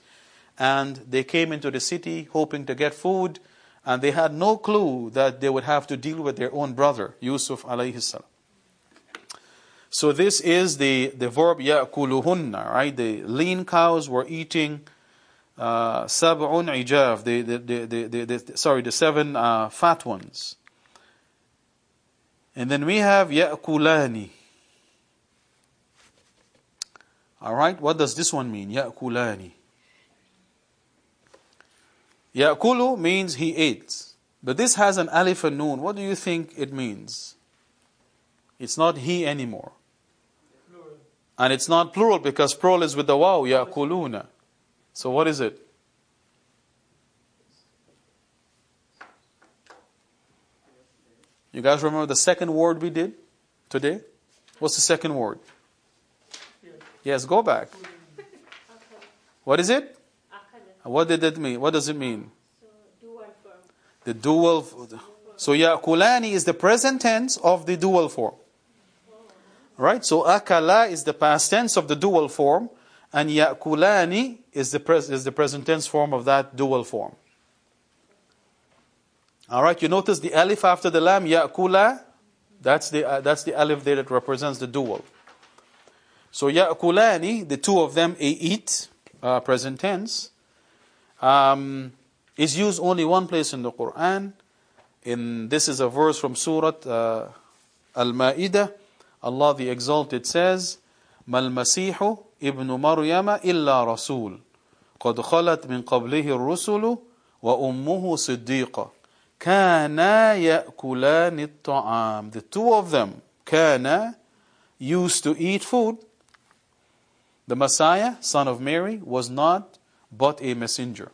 And they came into the city hoping to get food, and they had no clue that they would have to deal with their own brother, Yusuf alayhi salam. So this is the, the verb ya'kuluhunna, right? The lean cows were eating uh, sab'un the, the, the, the, the, sorry, the seven uh, fat ones. And then we have ya'kulani. All right, what does this one mean? Ya'kulani. Ya'kulu means he ate. But this has an alif and noon. What do you think it means? It's not he anymore. Plural. And it's not plural because plural is with the waw, ya'kuluna. So what is it? You guys remember the second word we did today? What's the second word? Yes, go back. What is it? What did it mean? What does it mean? So dual form. The dual. So yakulani is the present tense of the dual form. Right? So akala is the past tense of the dual form, and yakulani is the pres- is the present tense form of that dual form. All right. You notice the alif after the lam yakula. That's the uh, that's the alif there that represents the dual. So ya'kulani, the two of them, eat, uh, present tense, um, is used only one place in the Quran. In this is a verse from Surah uh, Al-Ma'idah. Allah the Exalted says, "Mal Masihu ibn Maryam illa Rasul, qad khalat min qablihi ar-rusulu wa ummuhu siddiqa." Kana ya'kulani at-ta'am. The two of them, kana used to eat food. The Messiah, son of Mary, was not but a messenger.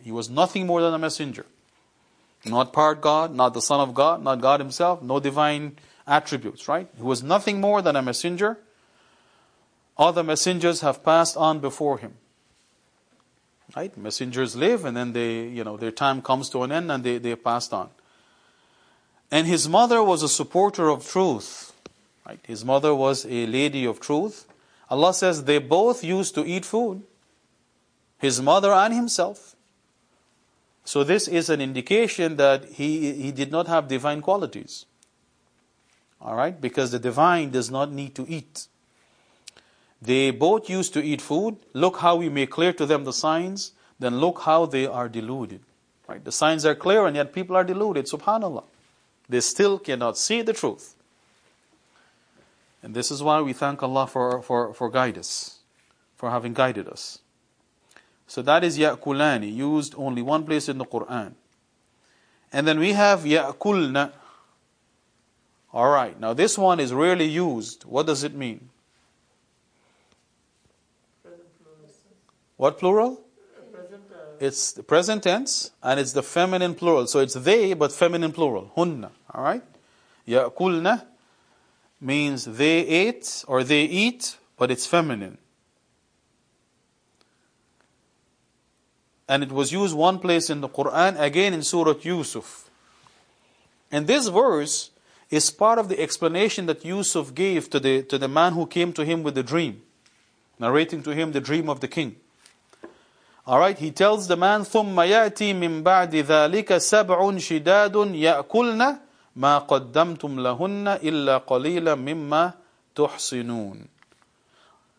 He was nothing more than a messenger. Not part God, not the Son of God, not God Himself, no divine attributes, right? He was nothing more than a messenger. Other messengers have passed on before him. Right? Messengers live and then they, you know, their time comes to an end and they, they passed on. And his mother was a supporter of truth. Right? His mother was a lady of truth. Allah says they both used to eat food. His mother and himself. So this is an indication that he, he did not have divine qualities. Alright? Because the divine does not need to eat. They both used to eat food. Look how we make clear to them the signs. Then look how they are deluded. Right? The signs are clear and yet people are deluded. Subhanallah. They still cannot see the truth. And this is why we thank Allah for, for, for guidance, for having guided us. So that is ya'kulani, used only one place in the Quran. And then we have ya'kulna. Alright, now this one is rarely used. What does it mean? What plural? It's the present tense and it's the feminine plural. So it's they but feminine plural. Hunna. Alright? Ya'kulna means they ate or they eat, but it's feminine. And it was used one place in the Quran, again in Surah Yusuf. And this verse is part of the explanation that Yusuf gave to the, to the man who came to him with the dream, narrating to him the dream of the king. Alright, he tells the man, ثُمَّ يَأْتِي مِن بَعْدِ ذَلِكَ سَبْعٌ شِدَادٌ يَأْكُلْنَ مَا قَدَّمْتُمْ لَهُنَّ إِلَّا قَلِيلًا مِمَّا تُحْصِنُونَ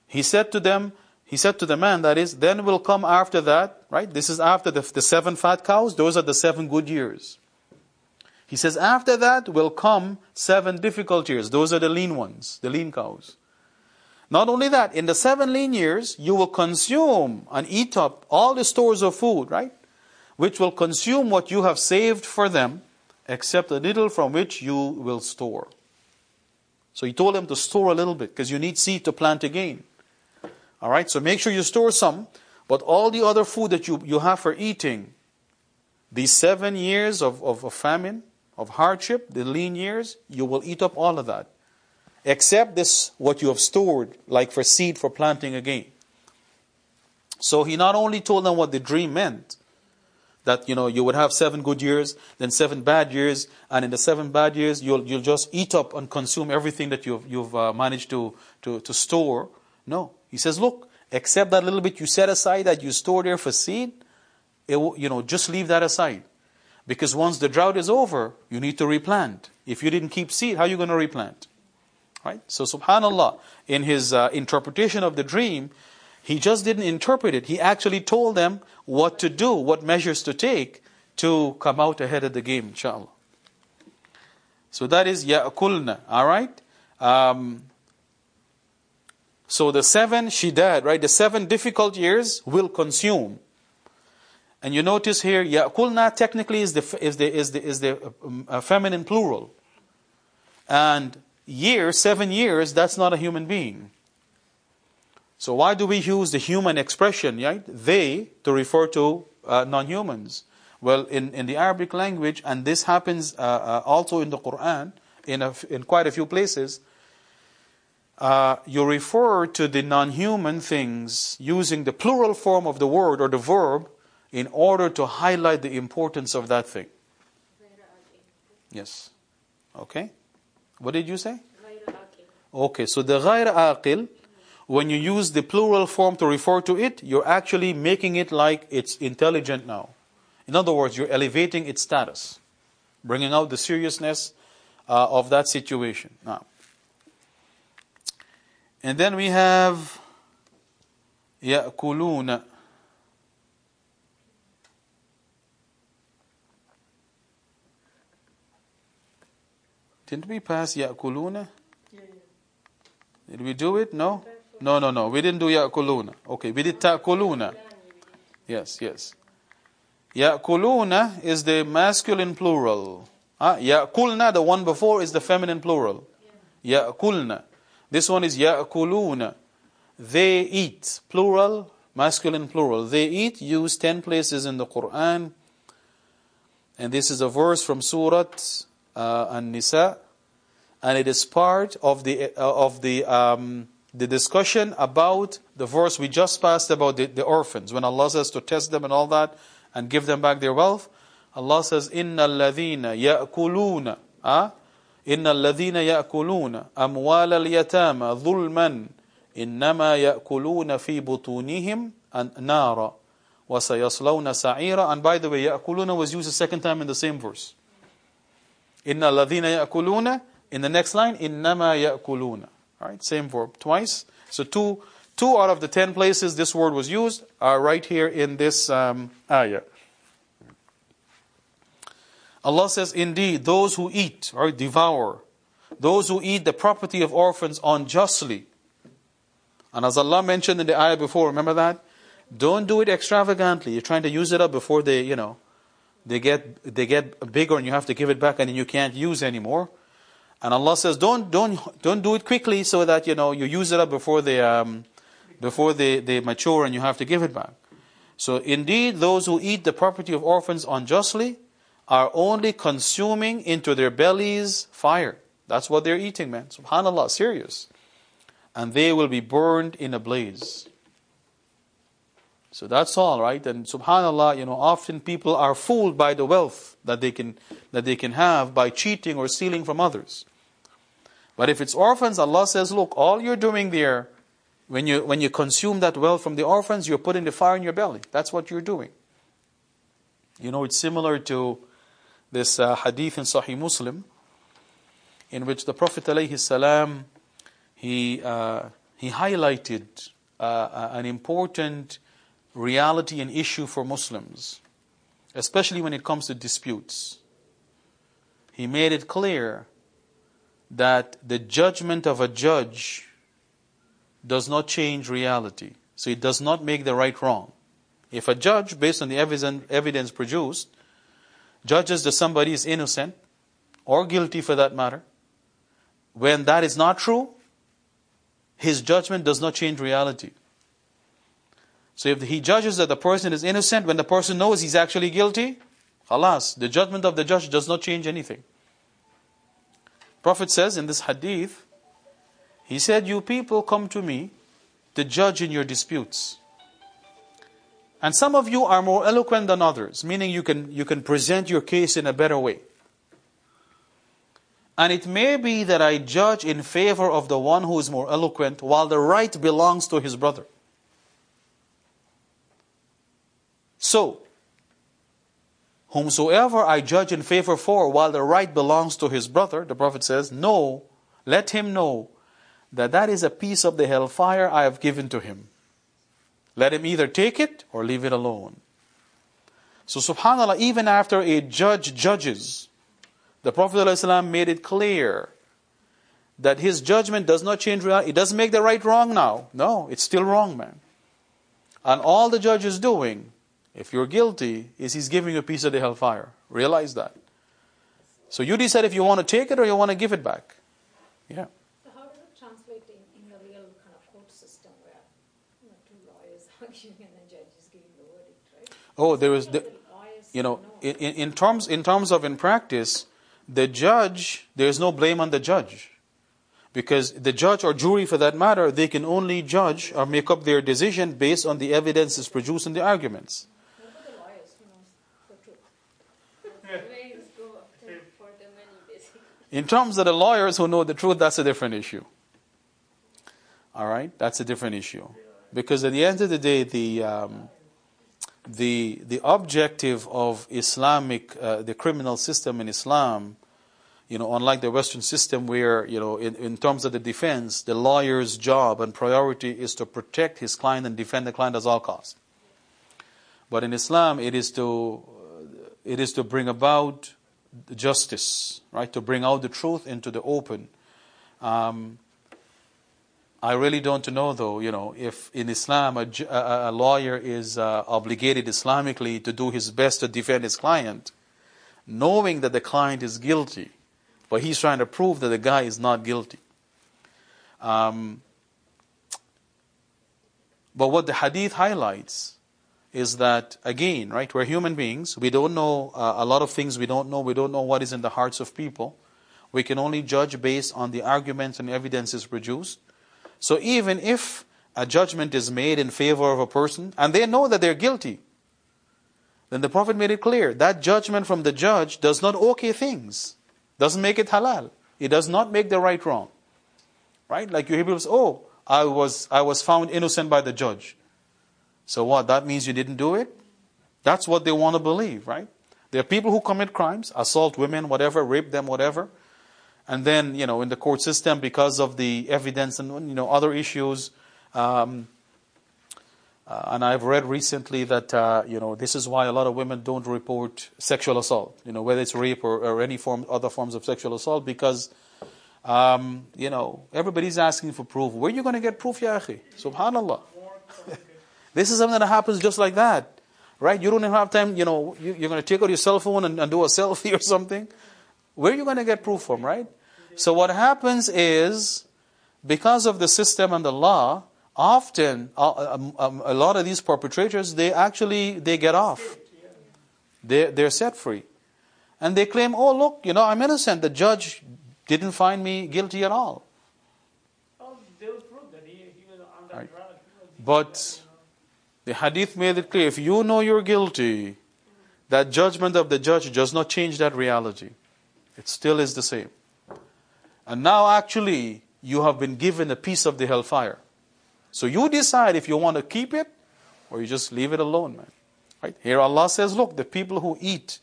He said to them, he said to the man, that is, then will come after that, right? This is after the, the seven fat cows, those are the seven good years. He says, after that will come seven difficult years, those are the lean ones, the lean cows. Not only that, in the seven lean years, you will consume and eat up all the stores of food, right? Which will consume what you have saved for them, except a little from which you will store. So he told them to store a little bit, because you need seed to plant again. Alright, so make sure you store some, but all the other food that you, you have for eating, these seven years of, of, of famine, of hardship, the lean years, you will eat up all of that. Except this, what you have stored, like for seed for planting again. So he not only told them what the dream meant, that you know you would have seven good years, then seven bad years, and in the seven bad years you'll you'll just eat up and consume everything that you've you've uh, managed to, to to store. No, he says, look, except that little bit you set aside that you store there for seed, it will, you know just leave that aside, because once the drought is over, you need to replant. If you didn't keep seed, how are you going to replant? Right? So, Subhanallah, in his uh, interpretation of the dream, he just didn't interpret it. He actually told them what to do, what measures to take to come out ahead of the game, inshallah. So that is ya'kulna, alright? Um, so the seven shidad, right? The seven difficult years will consume. And you notice here, ya'kulna technically is the, is the, is the, is the um, uh, feminine plural. And year, seven years, that's not a human being. So why do we use the human expression, right? They to refer to uh, non-humans. Well, in, in the Arabic language, and this happens uh, uh, also in the Quran, in, a, in quite a few places, uh, you refer to the non-human things using the plural form of the word or the verb in order to highlight the importance of that thing. Yes. Okay. What did you say? Okay, so the غير aqil, when you use the plural form to refer to it, you're actually making it like it's intelligent now. In other words, you're elevating its status, bringing out the seriousness uh, of that situation. Now, and then we have يأكلون Didn't we pass يأكلون? Did we do it? No? No, no, no. We didn't do ya'kuluna. Okay, we did ta'kuluna. Yes, yes. Ya'kuluna is the masculine plural. Ah, ya'kulna, the one before, is the feminine plural. Ya'kulna. This one is ya'kuluna. They eat, plural, masculine plural. They eat used 10 places in the Quran. And this is a verse from Surah uh, An-Nisa and it is part of the uh, of the um, the discussion about the verse we just passed about the, the orphans. When Allah says to test them and all that and give them back their wealth, Allah says, إِنَّ الَّذِينَ يَأْكُلُونَ ah? إِنَّ الَّذِينَ يَأْكُلُونَ أَمْوَالَ الْيَتَامَى ظُلْمًا إِنَّمَا يَأْكُلُونَ فِي بُطُونِهِمْ نَارًا وَسَيَصْلَوْنَ سَعِيرًا And by the way, يَأْكُلُونَ was used a second time in the same verse. إِنَّ الَّذِينَ يَأْكُلُونَ In the next line, إِنَّمَا يَأْكُلُونَ Alright, same verb twice. So two, two out of the ten places this word was used are right here in this um, ayah. Allah says, Indeed, those who eat or devour, those who eat the property of orphans unjustly. And as Allah mentioned in the ayah before, remember that? Don't do it extravagantly. You're trying to use it up before they, you know, they get they get bigger and you have to give it back and then you can't use anymore. And Allah says, don't don't don't do it quickly so that you know you use it up before they um, before they, they mature and you have to give it back. So indeed, those who eat the property of orphans unjustly are only consuming into their bellies fire. That's what they're eating, man. Subhanallah, serious. And they will be burned in a blaze. So that's all, right? And subhanallah, you know, often people are fooled by the wealth that they can that they can have by cheating or stealing from others. But if it's orphans, Allah says, look, all you're doing there, when you when you consume that wealth from the orphans, you're putting the fire in your belly. That's what you're doing. You know, it's similar to this uh, hadith in Sahih Muslim, in which the Prophet ﷺ, he uh, he highlighted uh, an important reality and issue for Muslims, especially when it comes to disputes. He made it clear that the judgment of a judge does not change reality. So it does not make the right wrong. If a judge, based on the evidence produced, judges that somebody is innocent or guilty for that matter, when that is not true, his judgment does not change reality. So if he judges that the person is innocent when the person knows he's actually guilty, alas, the judgment of the judge does not change anything. Prophet says in this hadith, he said, You people come to me to judge in your disputes. And some of you are more eloquent than others, meaning you can, you can present your case in a better way. And it may be that I judge in favor of the one who is more eloquent, while the right belongs to his brother. So, whomsoever I judge in favor for, while the right belongs to his brother, the Prophet says, no, let him know that that is a piece of the hellfire I have given to him. Let him either take it or leave it alone. So, subhanAllah, even after a judge judges, the Prophet ﷺ made it clear that his judgment does not change reality. It doesn't make the right wrong now. No, it's still wrong, man. And all the judge is doing if you're guilty, is he's giving you a piece of the hellfire. Realize that. So you decide if you want to take it or you want to give it back. Yeah. So how does it translate in, in the real kind of court system where you know, two lawyers arguing and the judge is giving the verdict, right? Oh, there is, the, you know, in, in terms in terms of in practice, the judge there is no blame on the judge. Because the judge or jury for that matter, they can only judge or make up their decision based on the evidence evidences produced in the arguments. In terms of the lawyers who know the truth, that's a different issue. All right, that's a different issue, because at the end of the day, the um, the the objective of Islamic uh, the criminal system in Islam, you know, unlike the Western system where you know, in, in terms of the defense, the lawyer's job and priority is to protect his client and defend the client at all costs. But in Islam, it is to it is to bring about justice, right? To bring out the truth into the open. Um, I really don't know, though, you know, if in Islam a, a, lawyer is uh, obligated Islamically to do his best to defend his client, knowing that the client is guilty, but he's trying to prove that the guy is not guilty. Um, but what the hadith highlights is that, again, right, we're human beings. We don't know uh, a lot of things we don't know. We don't know what is in the hearts of people. We can only judge based on the arguments and evidences produced. So even if a judgment is made in favor of a person and they know that they're guilty, then the Prophet made it clear that judgment from the judge does not okay things, doesn't make it halal. It does not make the right wrong. Right? Like you hear people say, oh, I was, I was found innocent by the judge. So what? That means you didn't do it? That's what they want to believe, right? There are people who commit crimes, assault women, whatever, rape them, whatever. And then, you know, in the court system, because of the evidence and, you know, other issues, um, uh, and I've read recently that, uh, you know, this is why a lot of women don't report sexual assault, you know, whether it's rape or, or any form, other forms of sexual assault, because, um, you know, everybody's asking for proof. Where are you going to get proof, ya akhi? Subhanallah. this is something that happens just like that, right? You don't even have time, you know, you, are going to take out your cell phone and, and do a selfie or something. Where are you going to get proof from, right? So what happens is, because of the system and the law, often uh, um, um, a lot of these perpetrators they actually they get off they they're set free and they claim oh look you know i'm innocent the judge didn't find me guilty at all they will prove that he, he was under Right. drug. He was But the hadith made it clear if you know you're guilty, that judgment of the judge does not change that reality. It still is the same. And now, actually, you have been given a piece of the hellfire. So you decide if you want to keep it or you just leave it alone, man. Right? Here Allah says, look, the people who eat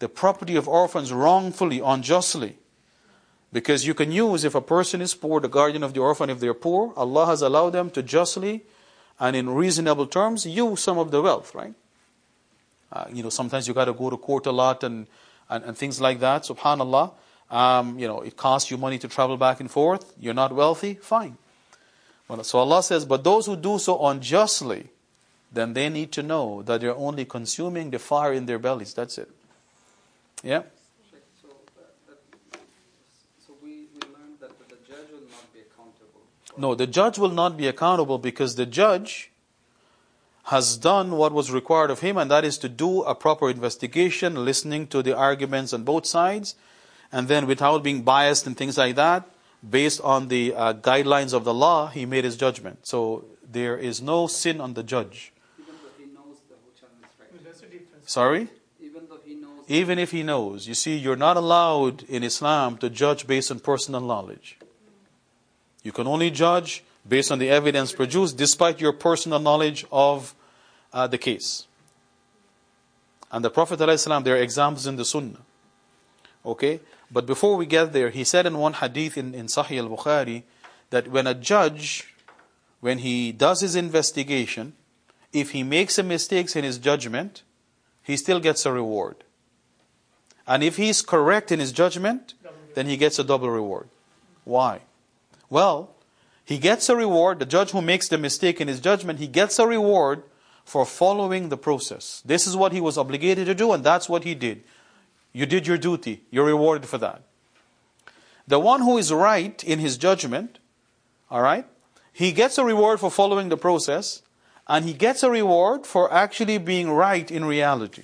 the property of orphans wrongfully, unjustly, because you can use, if a person is poor, the guardian of the orphan, if they're poor, Allah has allowed them to justly and in reasonable terms use some of the wealth, right? Uh, you know, sometimes you got to go to court a lot and, and, and things like that, subhanAllah. Um, you know, it costs you money to travel back and forth. You're not wealthy, fine. Well, so Allah says, but those who do so unjustly, then they need to know that they're only consuming the fire in their bellies. That's it. Yeah? Sheikh, So, uh, that, so we, we learned that the judge will not be accountable. for- No, the judge will not be accountable because the judge has done what was required of him, and that is to do a proper investigation, listening to the arguments on both sides, and then without being biased and things like that, based on the uh, guidelines of the law, he made his judgment. So there is no sin on the judge. Even though he knows the. Sorry? Even though he knows. Even if he knows. You see, you're not allowed in Islam to judge based on personal knowledge. You can only judge based on the evidence produced, despite your personal knowledge of uh, the case. And the Prophet, ﷺ, there are examples in the Sunnah. Okay? But before we get there, he said in one hadith in, in Sahih al Bukhari that when a judge, when he does his investigation, if he makes a mistakes in his judgment, he still gets a reward. And if he's correct in his judgment, then he gets a double reward. Why? Well, he gets a reward, the judge who makes the mistake in his judgment, he gets a reward for following the process. This is what he was obligated to do, and that's what he did. You did your duty, you're rewarded for that. The one who is right in his judgment, all right, he gets a reward for following the process, and he gets a reward for actually being right in reality.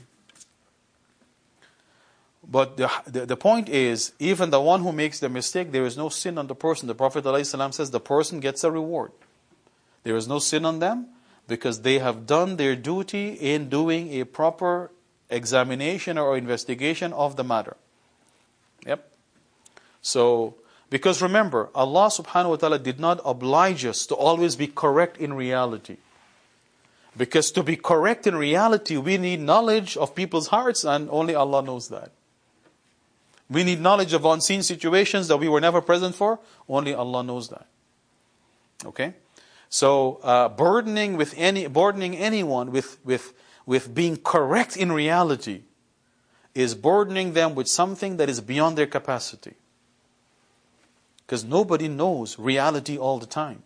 But the, the, the point is, even the one who makes the mistake, there is no sin on the person. The Prophet ﷺ says the person gets a reward. There is no sin on them because they have done their duty in doing a proper examination or investigation of the matter. Yep. So, because remember, Allah subhanahu wa ta'ala did not oblige us to always be correct in reality. Because to be correct in reality, we need knowledge of people's hearts, and only Allah knows that. We need knowledge of unseen situations that we were never present for. Only Allah knows that. Okay? So, uh, burdening with any, burdening anyone with, with, with being correct in reality is burdening them with something that is beyond their capacity. Because nobody knows reality all the time.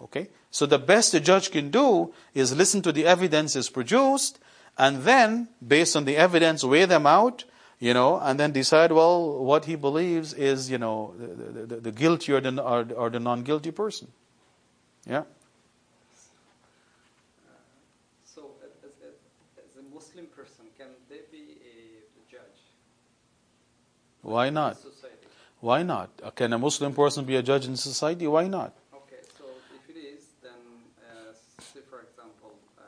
Okay? So the best a judge can do is listen to the evidence is produced and then, based on the evidence, weigh them out, you know, and then decide, well, what he believes is, you know, the, the, the guilty or the, or, or the non-guilty person. Yeah? So, as, as, a Muslim person, can they be a judge? Why not? Why not? Uh, Can a Muslim person be a judge in society? Why not? Okay, so if it is, then uh, say for example, uh,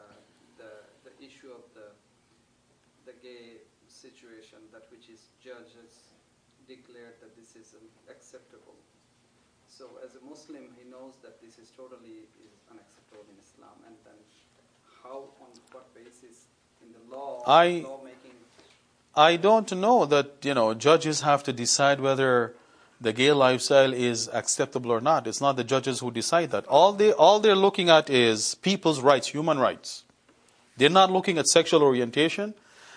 the the issue of the the gay situation, that which is judges declared that this is um, acceptable. So as a Muslim, he knows that this is totally is unacceptable in Islam, and then how on what basis in the law I- lawmaking I don't know that, you know, judges have to decide whether the gay lifestyle is acceptable or not. It's not the judges who decide that. All they all they're looking at is people's rights, human rights. They're not looking at sexual orientation.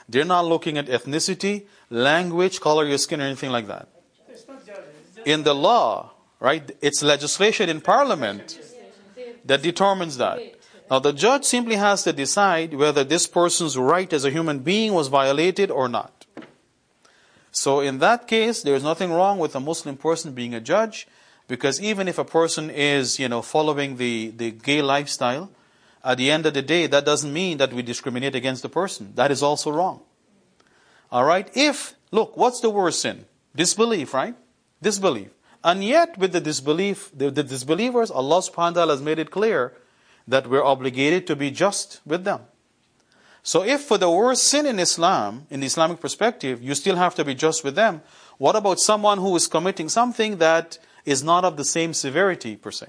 They're not looking at ethnicity, language, color of your skin, or anything like that. It's not judges. It's just In the law, right? It's legislation in parliament that determines that. Now, the judge simply has to decide whether this person's right as a human being was violated or not. So, in that case, there's nothing wrong with a Muslim person being a judge, because even if a person is, you know, following the, the gay lifestyle, at the end of the day, that doesn't mean that we discriminate against the person. That is also wrong. All right? If, look, what's the worst sin? Disbelief, right? Disbelief. And yet, with the disbelief, the, the disbelievers, Allah subhanahu wa ta'ala has made it clear that we're obligated to be just with them. So if for the worst sin in Islam, in the Islamic perspective, you still have to be just with them, what about someone who is committing something that is not of the same severity per se?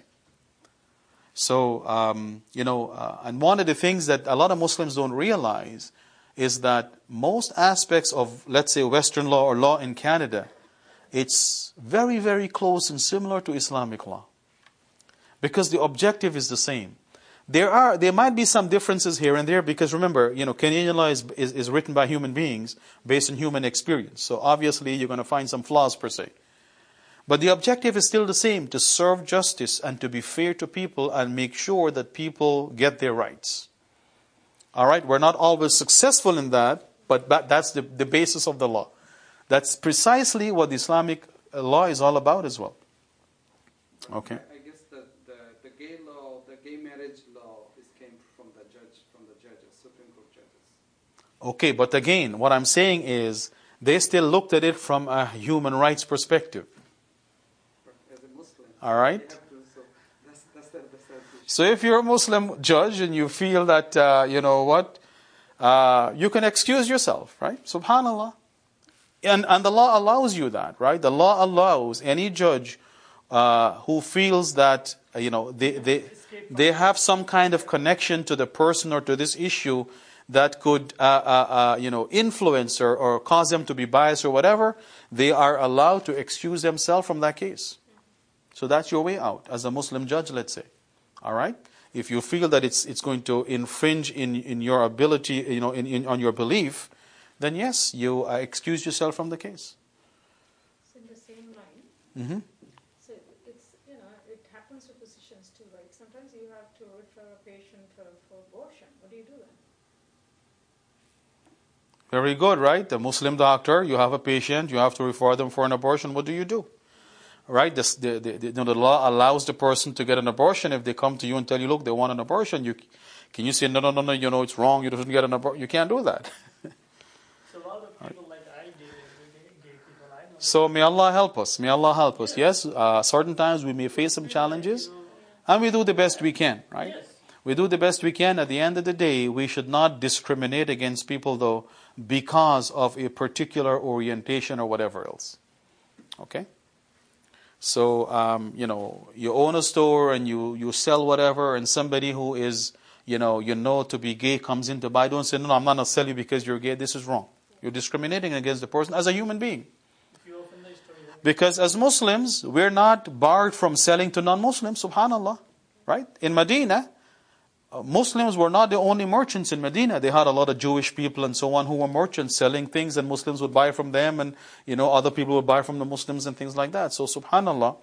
So, um, you know, uh, and one of the things that a lot of Muslims don't realize is that most aspects of, let's say, Western law or law in Canada, it's very, very close and similar to Islamic law. Because the objective is the same. There are, there might be some differences here and there because remember, you know, Canadian law is, is, is written by human beings based on human experience. So obviously you're going to find some flaws per se. But the objective is still the same to serve justice and to be fair to people and make sure that people get their rights. All right, we're not always successful in that, but that's the, the basis of the law. That's precisely what the Islamic uh, law is all about as well. Okay. I, I guess the, the, the gay law, the gay marriage law, is came from the judge, from the judges, Supreme Court judges. Okay, but again, what I'm saying is they still looked at it from a human rights perspective. As a Muslim, All right. to, so that's, that's that's. So if you're a Muslim judge and you feel that, uh, you know what, uh, you can excuse yourself, right? Subhanallah. And, and the law allows you that, right? The law allows any judge uh, who feels that, uh, you know, they, they, they have some kind of connection to the person or to this issue that could, uh, uh, uh, you know, influence or, or cause them to be biased or whatever, they are allowed to excuse themselves from that case. So that's your way out as a Muslim judge, let's say. All right? If you feel that it's, it's going to infringe in, in your ability, you know, in, in, on your belief, then yes, you uh, excuse yourself from the case. So in the same line, Mm-hmm. so it's, you know, it happens to physicians too, right? Sometimes you have to refer a patient uh, for abortion. What do you do then? Very good, right? The Muslim doctor, you have a patient, you have to refer them for an abortion. What do you do? Right? This, the, the, the, you know, the law allows the person to get an abortion. If they come to you and tell you, look, they want an abortion, you, can you say, no, no, no, no, you know, it's wrong, you don't get an abortion? You can't do that. So a lot of people like I deal with gay, gay people, I know. So may Allah help us. May Allah help us. Yes, uh, certain times we may face some challenges, and we do the best we can, right? We do the best we can. At the end of the day, we should not discriminate against people, though, because of a particular orientation or whatever else. Okay? So, um, you know, you own a store and you, you sell whatever, and somebody who is, you know, you know to be gay comes in to buy. Don't say, no, no, I'm not going to sell you because you're gay. This is wrong. You're discriminating against the person as a human being. If you open the story, Because as Muslims, we're not barred from selling to non Muslims, subhanAllah. Right? In Medina, uh, Muslims were not the only merchants in Medina. They had a lot of Jewish people and so on who were merchants selling things, and Muslims would buy from them, and you know other people would buy from the Muslims and things like that. So, Subhanallah,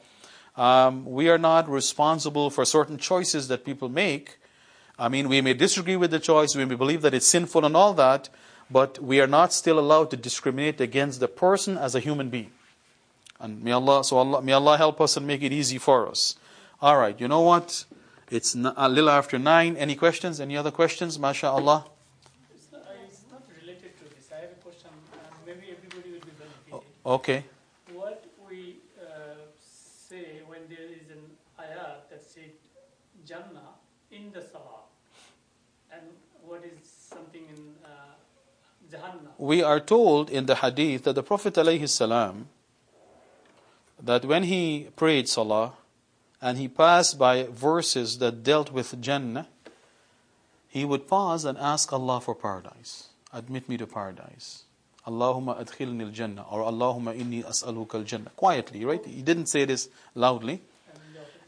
um, we are not responsible for certain choices that people make. I mean, we may disagree with the choice, we may believe that it's sinful and all that, but we are not still allowed to discriminate against the person as a human being. And may Allah, so Allah, may Allah help us and make it easy for us. All right, you know what? It's a little after nine. Any questions? Any other questions? MashaAllah. It's not, it's not related to this. I have a question, and maybe everybody will be benefited. Okay. What we uh, say when there is an ayat that says Jannah in the Salah, and what is something in uh, Jahannam? We are told in the hadith that the Prophet ﷺ, that when he prayed salah and he passed by verses that dealt with Jannah, he would pause and ask Allah for paradise. Admit me to paradise. Allahumma adkhilni al-jannah or Allahumma inni as'aluka al-jannah. Quietly, right? He didn't say this loudly.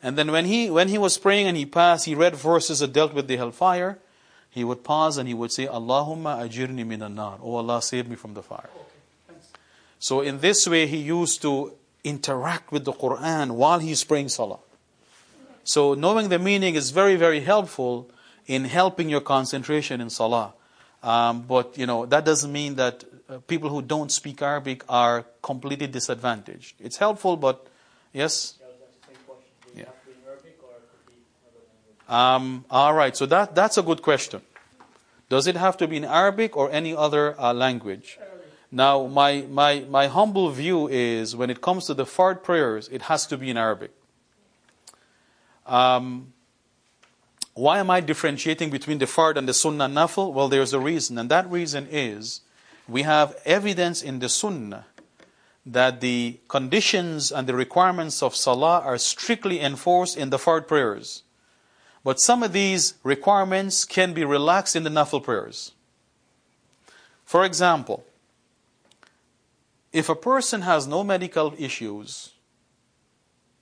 And, then when he when he was praying and he passed, he read verses that dealt with the hellfire. He would pause and he would say, Allahumma ajirni minan nar. Oh Allah, save me from the fire. okay. So in this way, he used to interact with the Quran while he's praying salah. So knowing the meaning is very, very helpful in helping your concentration in salah. Um, but you know that doesn't mean that uh, people who don't speak Arabic are completely disadvantaged. It's helpful, but yes. Um, all right, so that, that's a good question. Does it have to be in Arabic or any other uh, language? Now, my, my, my humble view is when it comes to the Fard prayers, it has to be in Arabic. Um, why am I differentiating between the Fard and the Sunnah Nafil? Well, there's a reason, and that reason is we have evidence in the Sunnah that the conditions and the requirements of Salah are strictly enforced in the Fard prayers. But some of these requirements can be relaxed in the Nafil prayers. For example, if a person has no medical issues,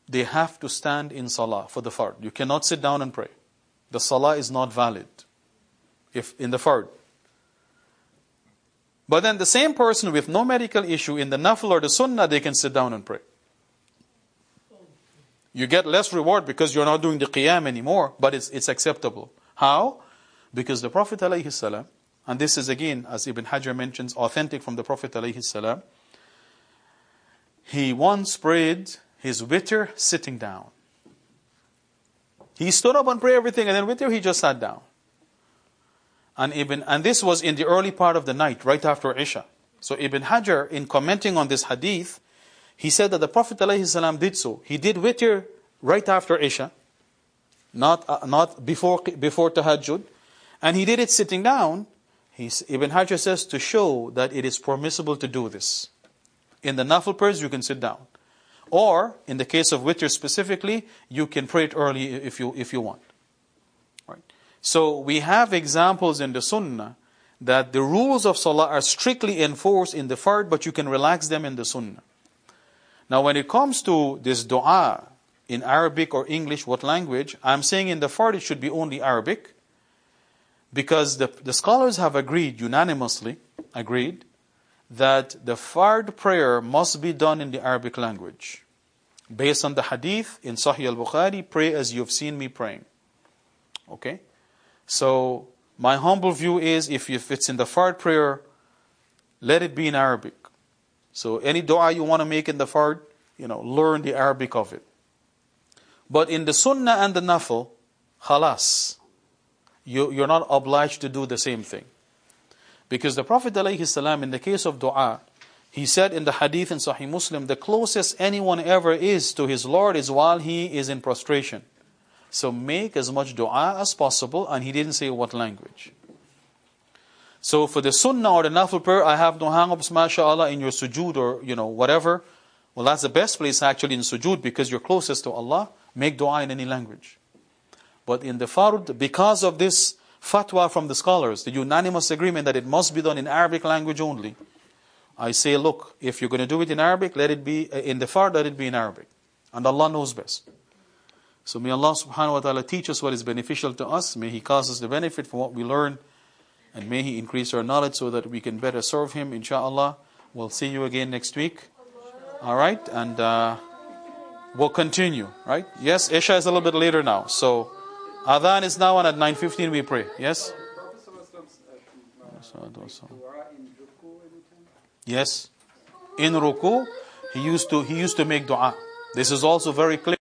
they have to stand in salah for the fard. You cannot sit down and pray. The salah is not valid if in the fard. But then the same person with no medical issue in the nafil or the sunnah, they can sit down and pray. You get less reward because you're not doing the qiyam anymore, but it's, it's acceptable. How? Because the Prophet ﷺ, and this is again, as Ibn Hajar mentions, authentic from the Prophet ﷺ, he once prayed his witr sitting down. He stood up and prayed everything, and then witr he just sat down. And Ibn, and this was in the early part of the night, right after Isha. So Ibn Hajar, in commenting on this hadith, he said that the Prophet ﷺ did so. He did witr right after Isha, not, uh, not before, before tahajjud, and he did it sitting down. He's, Ibn Hajar says to show that it is permissible to do this. In the nafil prayers, you can sit down. Or, in the case of witr specifically, you can pray it early if you, if you want. Right? So, we have examples in the sunnah that the rules of salah are strictly enforced in the fard, but you can relax them in the sunnah. Now, when it comes to this dua in Arabic or English, what language, I'm saying in the fard it should be only Arabic because the, the scholars have agreed, unanimously agreed, that the fard prayer must be done in the Arabic language. Based on the hadith in Sahih al Bukhari, pray as you've seen me praying. Okay? So, my humble view is if, it's in the fard prayer, let it be in Arabic. So, any dua you want to make in the fard, you know, learn the Arabic of it. But in the sunnah and the nafil, khalas, you, you're not obliged to do the same thing. Because the Prophet ﷺ, in the case of dua, he said in the hadith in Sahih Muslim, the closest anyone ever is to his Lord is while he is in prostration. So make as much dua as possible, and he didn't say what language. So for the sunnah or the nafil prayer, I have no hang-ups, mashallah, in your sujood or, you know, whatever. Well, that's the best place actually in sujood because you're closest to Allah. Make dua in any language. But in the fard, because of this fatwa from the scholars, the unanimous agreement that it must be done in Arabic language only, I say, look, if you're going to do it in Arabic, let it be, uh, in the far, let it be in Arabic. And Allah knows best. So may Allah subhanahu wa ta'ala teach us what is beneficial to us. May He cause us the benefit from what we learn. And may He increase our knowledge so that we can better serve Him, inshallah. We'll see you again next week. All right? And uh, we'll continue, right? Yes, Isha is a little bit later now. So Adhan is now on at 9.15 we pray. Yes? Yes. In ruku, he used to he used to make dua. This is also very clear.